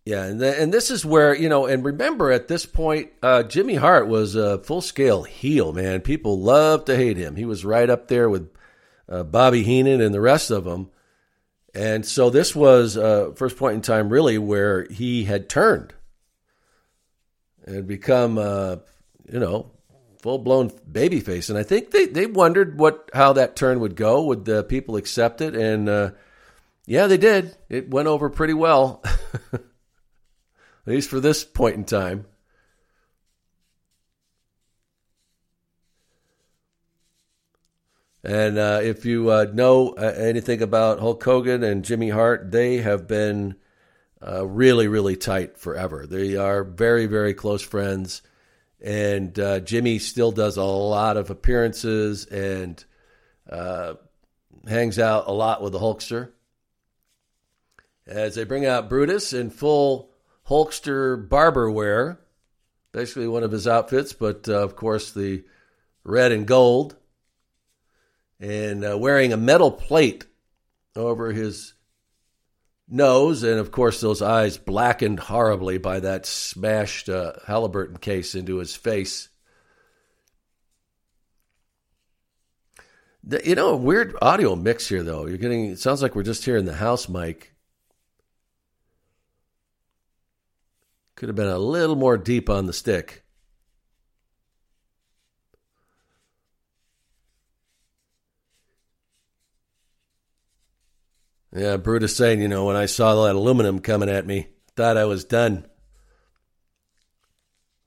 Yeah, and and this is where you know, and remember at this point, uh, Jimmy Hart was a full scale heel man. People loved to hate him. He was right up there with uh, Bobby Heenan, and the rest of them. And so this was uh, first point in time, really, where he had turned and become, uh, you know, full blown babyface. And I think they, they wondered what how that turn would go. Would the people accept it? And uh, yeah, they did. It went over pretty well, at least for this point in time. And uh, if you uh, know uh, anything about Hulk Hogan and Jimmy Hart, they have been uh, really, really tight forever. They are very, very close friends. And uh, Jimmy still does a lot of appearances and uh, hangs out a lot with the Hulkster. As they bring out Brutus in full Hulkster barberware, basically one of his outfits, but of course the red and gold and uh, wearing a metal plate over his nose, and of course, those eyes blackened horribly by that smashed uh, Halliburton case into his face. You know, a weird audio mix here, though. You're getting, it sounds like we're just hearing the house mic. Could have been a little more deep on the stick. Yeah, Brutus saying, you know, when I saw that aluminum coming at me, thought I was done.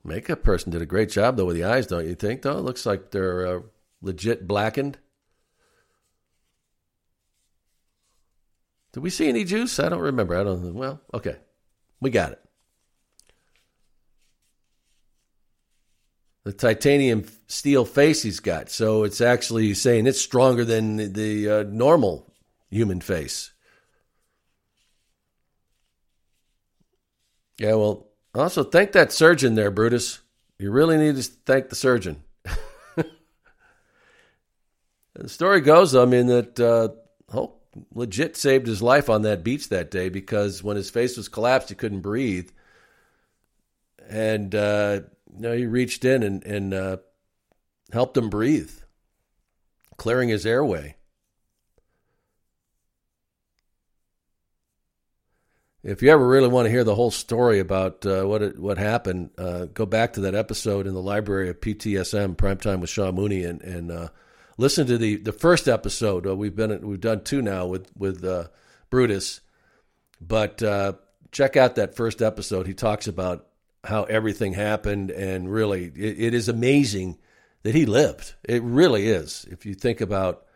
Makeup person did a great job though with the eyes, don't you think? Though it looks like they're uh, legit blackened. Did we see any juice? I don't remember. I don't. Well, okay, we got it. The titanium steel face he's got, so it's actually saying it's stronger than the, the uh, normal human face. Yeah, well, also thank that surgeon there, Brutus. You really need to thank the surgeon. the story goes, I mean, that uh, Hulk legit saved his life on that beach that day because when his face was collapsed, he couldn't breathe. And, uh, you know, he reached in and, and uh, helped him breathe, clearing his airway. If you ever really want to hear the whole story about uh, what it, what happened, uh, go back to that episode in the library of PTSM Primetime with Sean Mooney and and uh, listen to the the first episode. Uh, we've been we've done two now with with uh, Brutus, but uh, check out that first episode. He talks about how everything happened, and really, it, it is amazing that he lived. It really is. If you think about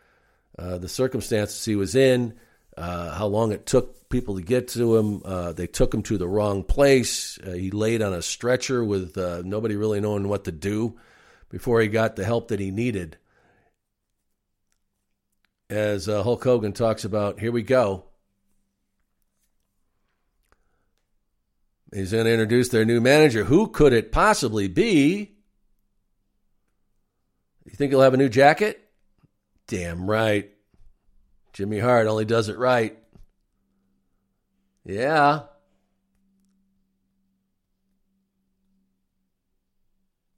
the circumstances he was in, how long it took people to get to him. Uh, they took him to the wrong place. Uh, he laid on a stretcher with uh, nobody really knowing what to do before he got the help that he needed. As uh, Hulk Hogan talks about, here we go. He's going to introduce their new manager. Who could it possibly be? You think he'll have a new jacket? Damn right. Jimmy Hart only does it right. Yeah.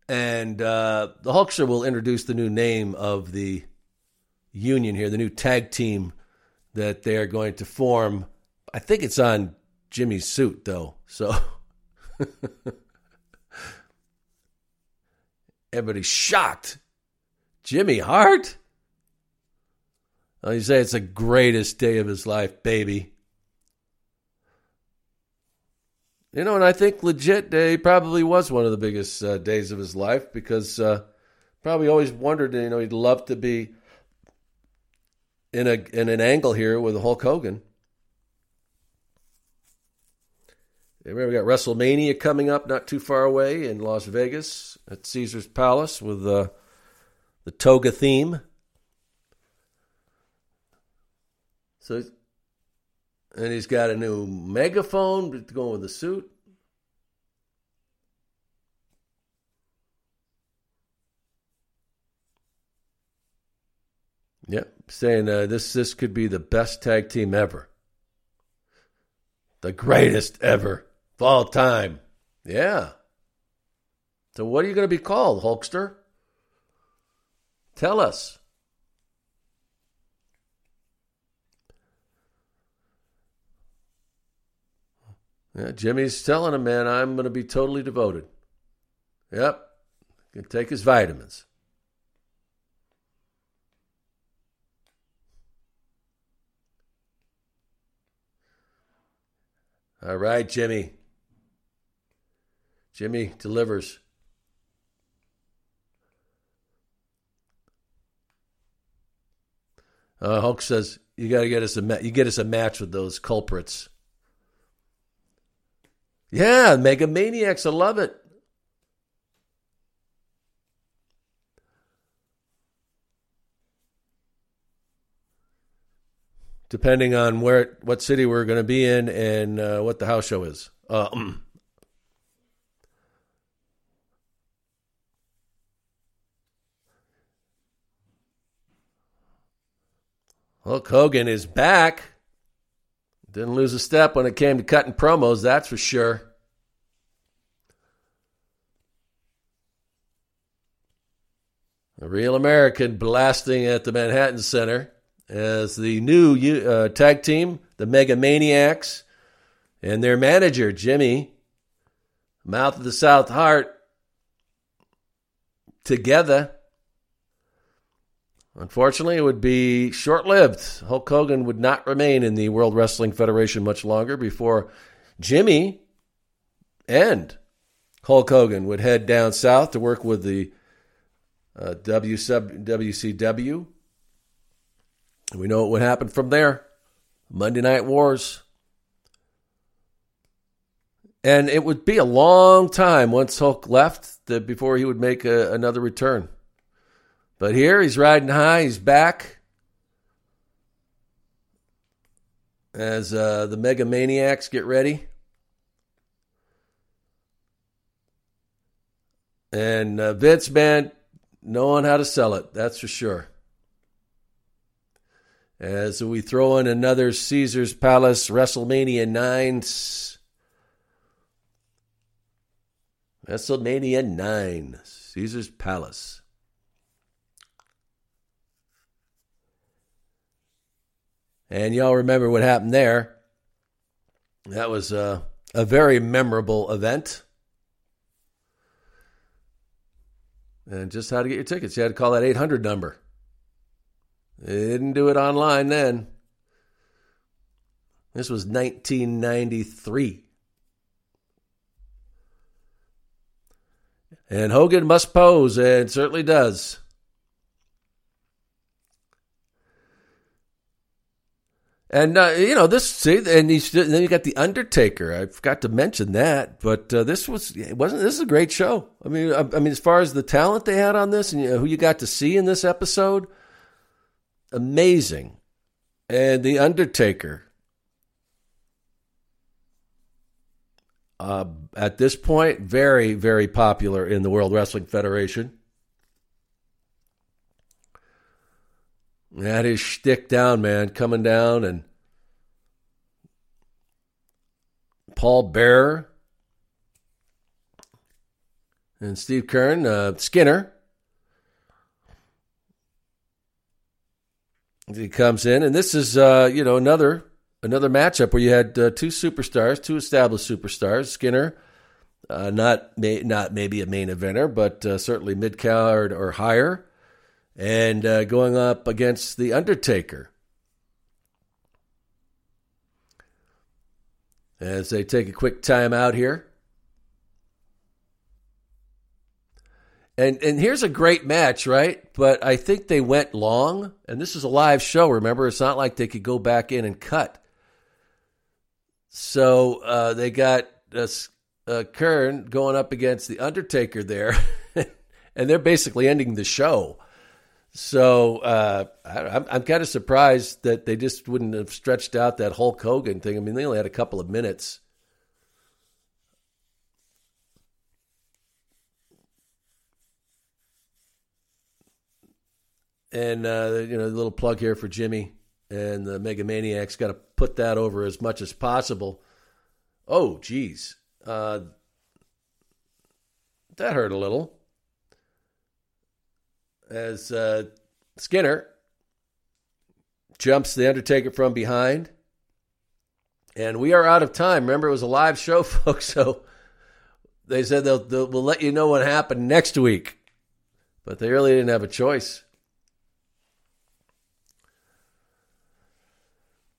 And uh, the Hulkster will introduce the new name of the union here, the new tag team that they are going to form. I think it's on Jimmy's suit, though. So everybody's shocked. Jimmy Hart? Well, you say it's the greatest day of his life, baby. You know, and I think legit day probably was one of the biggest uh, days of his life because uh, probably always wondered, you know, he'd love to be in a in an angle here with Hulk Hogan. Remember, we got WrestleMania coming up not too far away in Las Vegas at Caesar's Palace with uh, the toga theme. So and he's got a new megaphone going with the suit. Yep, saying uh, this this could be the best tag team ever, the greatest ever Fall time. Yeah. So what are you going to be called, Hulkster? Tell us. Yeah, Jimmy's telling him, man, I'm going to be totally devoted. Yep. Can take his vitamins. All right, Jimmy. Jimmy delivers. Uh, Hulk says, "You got to get us a ma- you get us a match with those culprits." Yeah, Mega Maniacs, I love it. Depending on where, what city we're going to be in, and uh, what the house show is. Uh, Hulk Hogan is back. Didn't lose a step when it came to cutting promos, that's for sure. A real American blasting at the Manhattan Center as the new uh, tag team, the Mega Maniacs, and their manager, Jimmy, Mouth of the South Hart, together. Unfortunately, it would be short lived. Hulk Hogan would not remain in the World Wrestling Federation much longer before Jimmy and Hulk Hogan would head down south to work with the uh, WCW. We know what would happen from there Monday Night Wars. And it would be a long time once Hulk left before he would make a, another return. But here he's riding high. He's back as uh, the Mega Maniacs get ready. And uh, Vince, man, knowing how to sell it, that's for sure. As we throw in another Caesar's Palace WrestleMania 9. WrestleMania 9, Caesar's Palace. And y'all remember what happened there. That was a, a very memorable event. And just how to get your tickets. You had to call that 800 number. They didn't do it online then. This was 1993. And Hogan must pose, and certainly does. And uh, you know this. See, and you, then you got the Undertaker. I forgot to mention that, but uh, this was wasn't. This is a great show. I mean, I, I, mean, as far as the talent they had on this, and you know, who you got to see in this episode, amazing. And the Undertaker, uh, at this point, very very popular in the World Wrestling Federation. Had his shtick down, man, coming down and Paul Bearer and Steve Keirn, uh, Skinner. He comes in, and this is uh, you know another another matchup where you had uh, two superstars, two established superstars. Skinner, uh, not may, not maybe a main eventer, but uh, certainly mid card or higher and uh, going up against The Undertaker. As they take a quick time out here. And and here's a great match, right? But I think they went long, and this is a live show. Remember, it's not like they could go back in and cut. So uh, they got uh, uh, Keirn going up against the Undertaker there, and they're basically ending the show. So uh, I, I'm, kind of surprised that they just wouldn't have stretched out that Hulk Hogan thing. I mean, they only had a couple of minutes. And uh, you know, a little plug here for Jimmy and the Mega Maniacs. Got to put that over as much as possible. Oh, geez, uh, that hurt a little as uh, Skinner jumps the Undertaker from behind And we are out of time. Remember, it was a live show, folks. So they said they'll, they'll we'll let you know what happened next week, but they really didn't have a choice.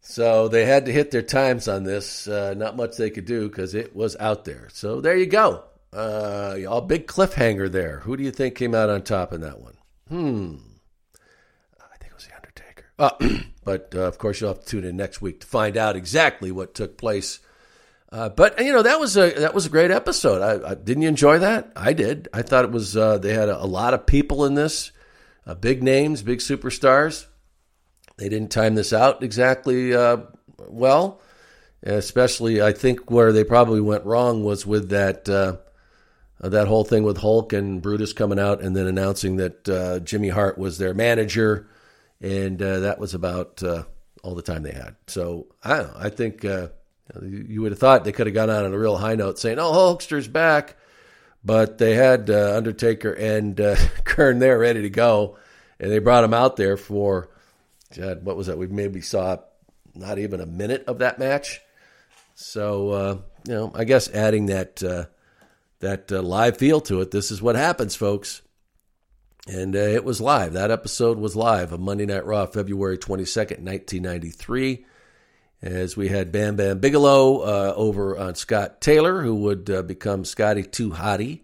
So they had to hit their times on this. Uh, not much they could do because it was out there. So there you go. Uh, a big cliffhanger there. Who do you think came out on top in that one? Hmm. I think it was The Undertaker. Uh, but uh, of course, you'll have to tune in next week to find out exactly what took place. Uh, but you know that was a that was a great episode. I, I, didn't you enjoy that? I did. I thought it was. Uh, they had a, a, lot of people in this, uh, big names, big superstars. They didn't time this out exactly uh, well, especially I think where they probably went wrong was with that uh, that whole thing with Hulk and Brutus coming out and then announcing that uh, Jimmy Hart was their manager, and uh, that was about uh, all the time they had. So I know. I think uh, you would have thought they could have gone out on a real high note saying, "Oh, Hulkster's back," but they had Undertaker and Keirn there ready to go, and they brought him out there for God, what was that? We maybe saw not even a minute of that match. So uh, you know, I guess adding that uh, that uh, live feel to it. This is what happens, folks. And uh, it was live. That episode was live of Monday Night Raw, February twenty second, nineteen ninety three. As we had Bam Bam Bigelow uh, over on Scott Taylor, who would uh, become Scotty Too Hottie,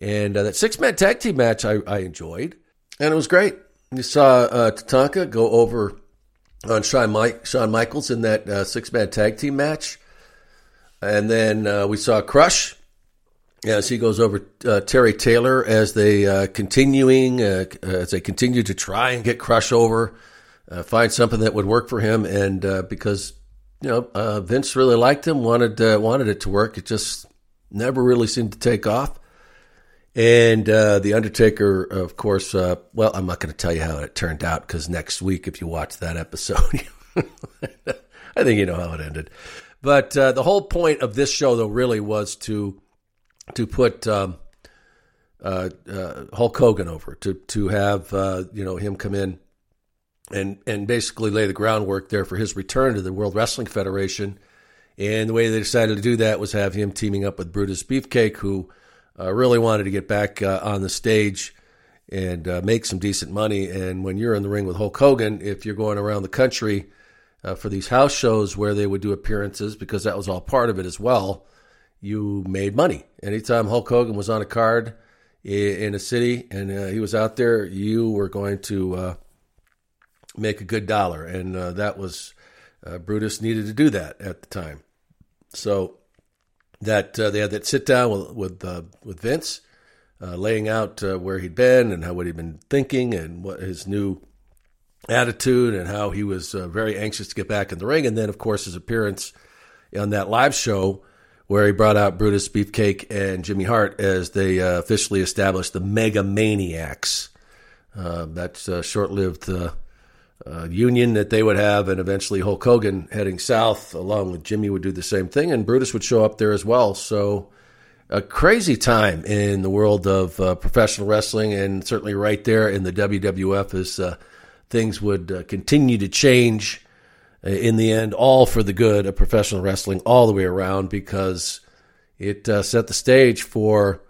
and that six man tag team match I, I enjoyed, and it was great. You saw uh, Tatanka go over on Shawn, Mike, Shawn Michaels in that uh, six man tag team match. And then uh, we saw Crush as he goes over uh, Terry Taylor as they uh, continuing uh, as they continue to try and get Crush over, uh, find something that would work for him, and because you know Vince really liked him, wanted wanted it to work, it just never really seemed to take off. And uh, The Undertaker, of course, uh, well, I'm not going to tell you how it turned out because next week, if you watch that episode, I think you know how it ended. But uh, the whole point of this show, though, really was to to put um, uh, uh, Hulk Hogan over, to to have uh, you know him come in and and basically lay the groundwork there for his return to the World Wrestling Federation. And the way they decided to do that was have him teaming up with Brutus Beefcake, who uh, really wanted to get back uh, on the stage and uh, make some decent money. And when you're in the ring with Hulk Hogan, if you're going around the country for these house shows where they would do appearances, because that was all part of it as well, you made money. Anytime Hulk Hogan was on a card in a city and uh, he was out there, you were going to uh, make a good dollar. And that was Brutus needed to do that at the time. So that uh, they had that sit down with with, uh, with Vince, uh, laying out uh, where he'd been and how what he'd been thinking and what his new attitude and how he was uh, very anxious to get back in the ring. And then, of course, his appearance on that live show where he brought out Brutus Beefcake and Jimmy Hart as they uh, officially established the Mega Maniacs. that's a short-lived uh, union that they would have, and eventually Hulk Hogan heading south, along with Jimmy, would do the same thing, and Brutus would show up there as well. So, a crazy time in the world of uh, professional wrestling, and certainly right there in the WWF as uh, things would uh, continue to change. Uh, in the end, all for the good of professional wrestling, all the way around, because it uh, set the stage for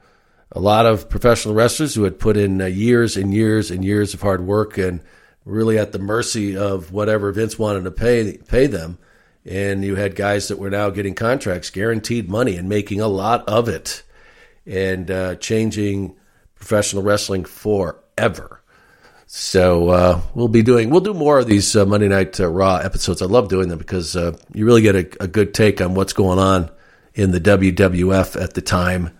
a lot of professional wrestlers who had put in years and years and years of hard work and really at the mercy of whatever Vince wanted to pay pay them. And you had guys that were now getting contracts, guaranteed money, and making a lot of it, and uh, changing professional wrestling forever. So uh, we'll be doing we'll do more of these uh, Monday Night uh, Raw episodes. I love doing them because uh, you really get a, a, good take on what's going on in the WWF at the time,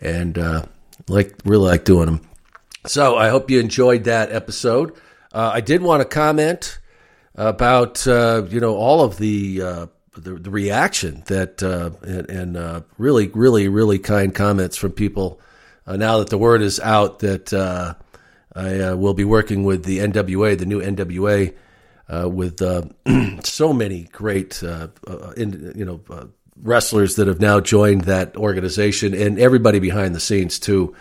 and uh, like really like doing them. So I hope you enjoyed that episode. Uh, I did want to comment about uh, you know all of the uh, the, the, reaction that uh, and, and uh, really really really kind comments from people uh, now that the word is out that I uh, will be working with the NWA, the new NWA, uh, with uh, so many great in, you know wrestlers that have now joined that organization and everybody behind the scenes too.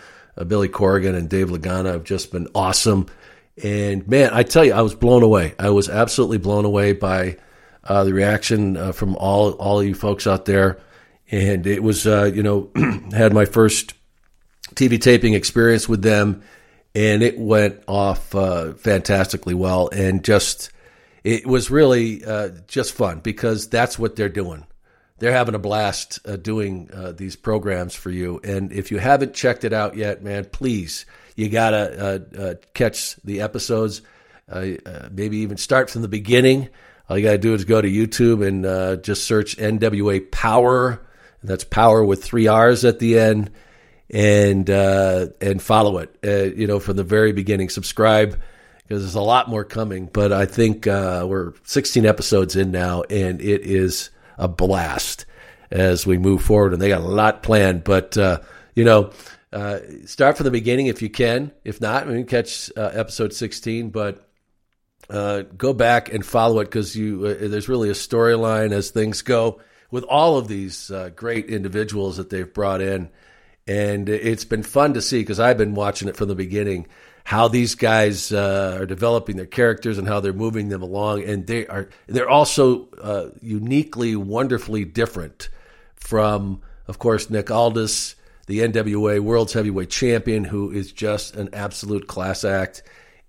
Billy Corgan and Dave Lagana have just been awesome. And man, I tell you, I was blown away. I was absolutely blown away by uh, the reaction uh, from all all you folks out there, and it was uh, you know had my first TV taping experience with them, and it went off uh, fantastically well, and just it was really uh, just fun because that's what they're doing. They're having a blast uh, doing uh, these programs for you. And if you haven't checked it out yet, man, please, you got to uh, uh, catch the episodes. Maybe even start from the beginning. All you got to do is go to YouTube and just search NWA Power. That's power with three R's at the end. And uh, and follow it, Uh, you know, from the very beginning. Subscribe because there's a lot more coming. But I think uh, we're 16 episodes in now, and it is a blast as we move forward. And they got a lot planned. But uh, you know, uh, start from the beginning if you can. If not, I mean, catch uh, episode 16. But uh, go back and follow it because you there's really a storyline as things go with all of these great individuals that they've brought in. And it's been fun to see because I've been watching it from the beginning how these guys uh, are developing their characters and how they're moving them along, and they are they're also uh, uniquely, wonderfully different from, of course, Nick Aldis, the NWA World's Heavyweight Champion, who is just an absolute class act,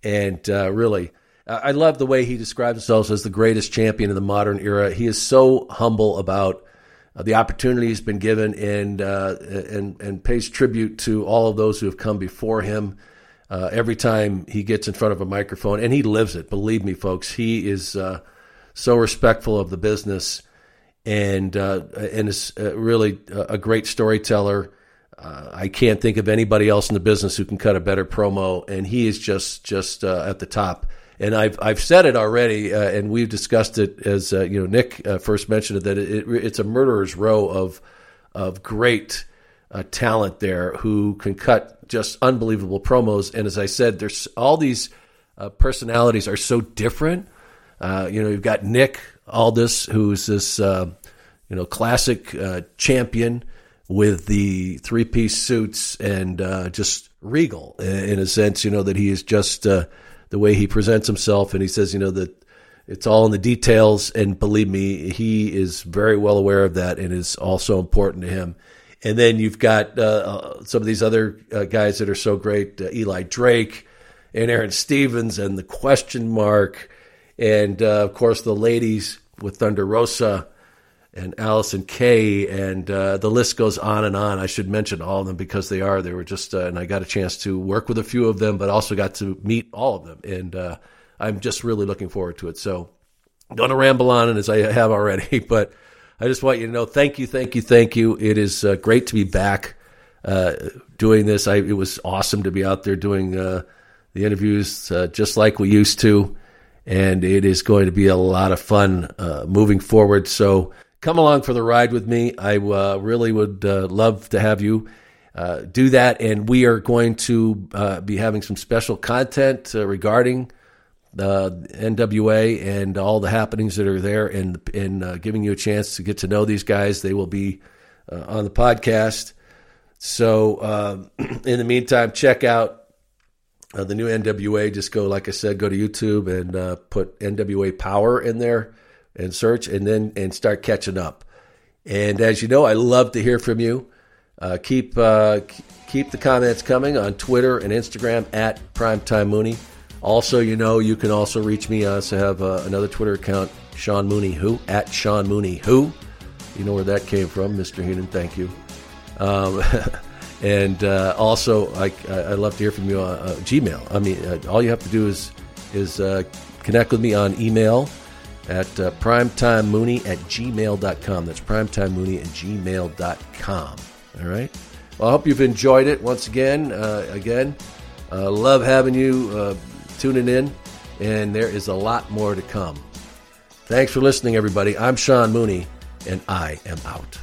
and uh, really. I love the way he describes himself as the greatest champion in the modern era. He is so humble about uh, the opportunity he's been given, and uh, and and pays tribute to all of those who have come before him uh, every time he gets in front of a microphone, and he lives it. Believe me, folks, he is uh, so respectful of the business, and uh, and is uh, really a great storyteller. I can't think of anybody else in the business who can cut a better promo, and he is just just at the top. And I've I've said it already, and we've discussed it as you know Nick first mentioned it that it, it, it's a murderer's row of of great talent there who can cut just unbelievable promos. And as I said, there's all these uh, personalities are so different. Uh, you know, you've got Nick Aldis, who's this uh, you know classic uh, champion with the three piece suits and uh, just regal in a sense. You know that he is just uh, the way he presents himself, and he says, you know that. It's all in the details, and believe me, he is very well aware of that, and is also important to him. And then you've got uh, uh, some of these other uh, guys that are so great uh, Eli Drake and Aron Stevens and the question mark. And uh, of course, the ladies with Thunder Rosa and Allysin Kay. And uh, the list goes on and on. I should mention all of them because they are. They were just, and I got a chance to work with a few of them, but also got to meet all of them. And I'm just really looking forward to it. So, I'm going to ramble on, as I have already, but I just want you to know thank you, thank you, thank you. It is uh, great to be back uh, doing this. I, it was awesome to be out there doing uh, the interviews uh, just like we used to. And it is going to be a lot of fun uh, moving forward. So come along for the ride with me. I uh, really would love to have you. do that, and we are going to be having some special content regarding the NWA and all the happenings that are there, and and uh, giving you a chance to get to know these guys. They will be uh, on the podcast. So uh, in the meantime, check out uh, the new NWA. Just go, like I said, go to YouTube and uh, put NWA Power in there and search, and then and start catching up. And as you know, I love to hear from you. keep keep the comments coming on Twitter and Instagram at Primetime Mooney. Also, you know, you can also reach me. I also have uh, another Twitter account, Sean Mooney Who, at Sean Mooney Who. You know where that came from, Mr. Heenan. Thank you. Um, and uh, also, I, I love to hear from you on uh, Gmail. I mean, uh, all you have to do is is uh, connect with me on email at uh, primetimemooney at gmail.com. That's primetimemooney at gmail.com. All right. Well, I hope you've enjoyed it once again. Uh, again, uh, love having you uh, tuning in, and there is a lot more to come. Thanks for listening, everybody. I'm Sean Mooney, and I am out.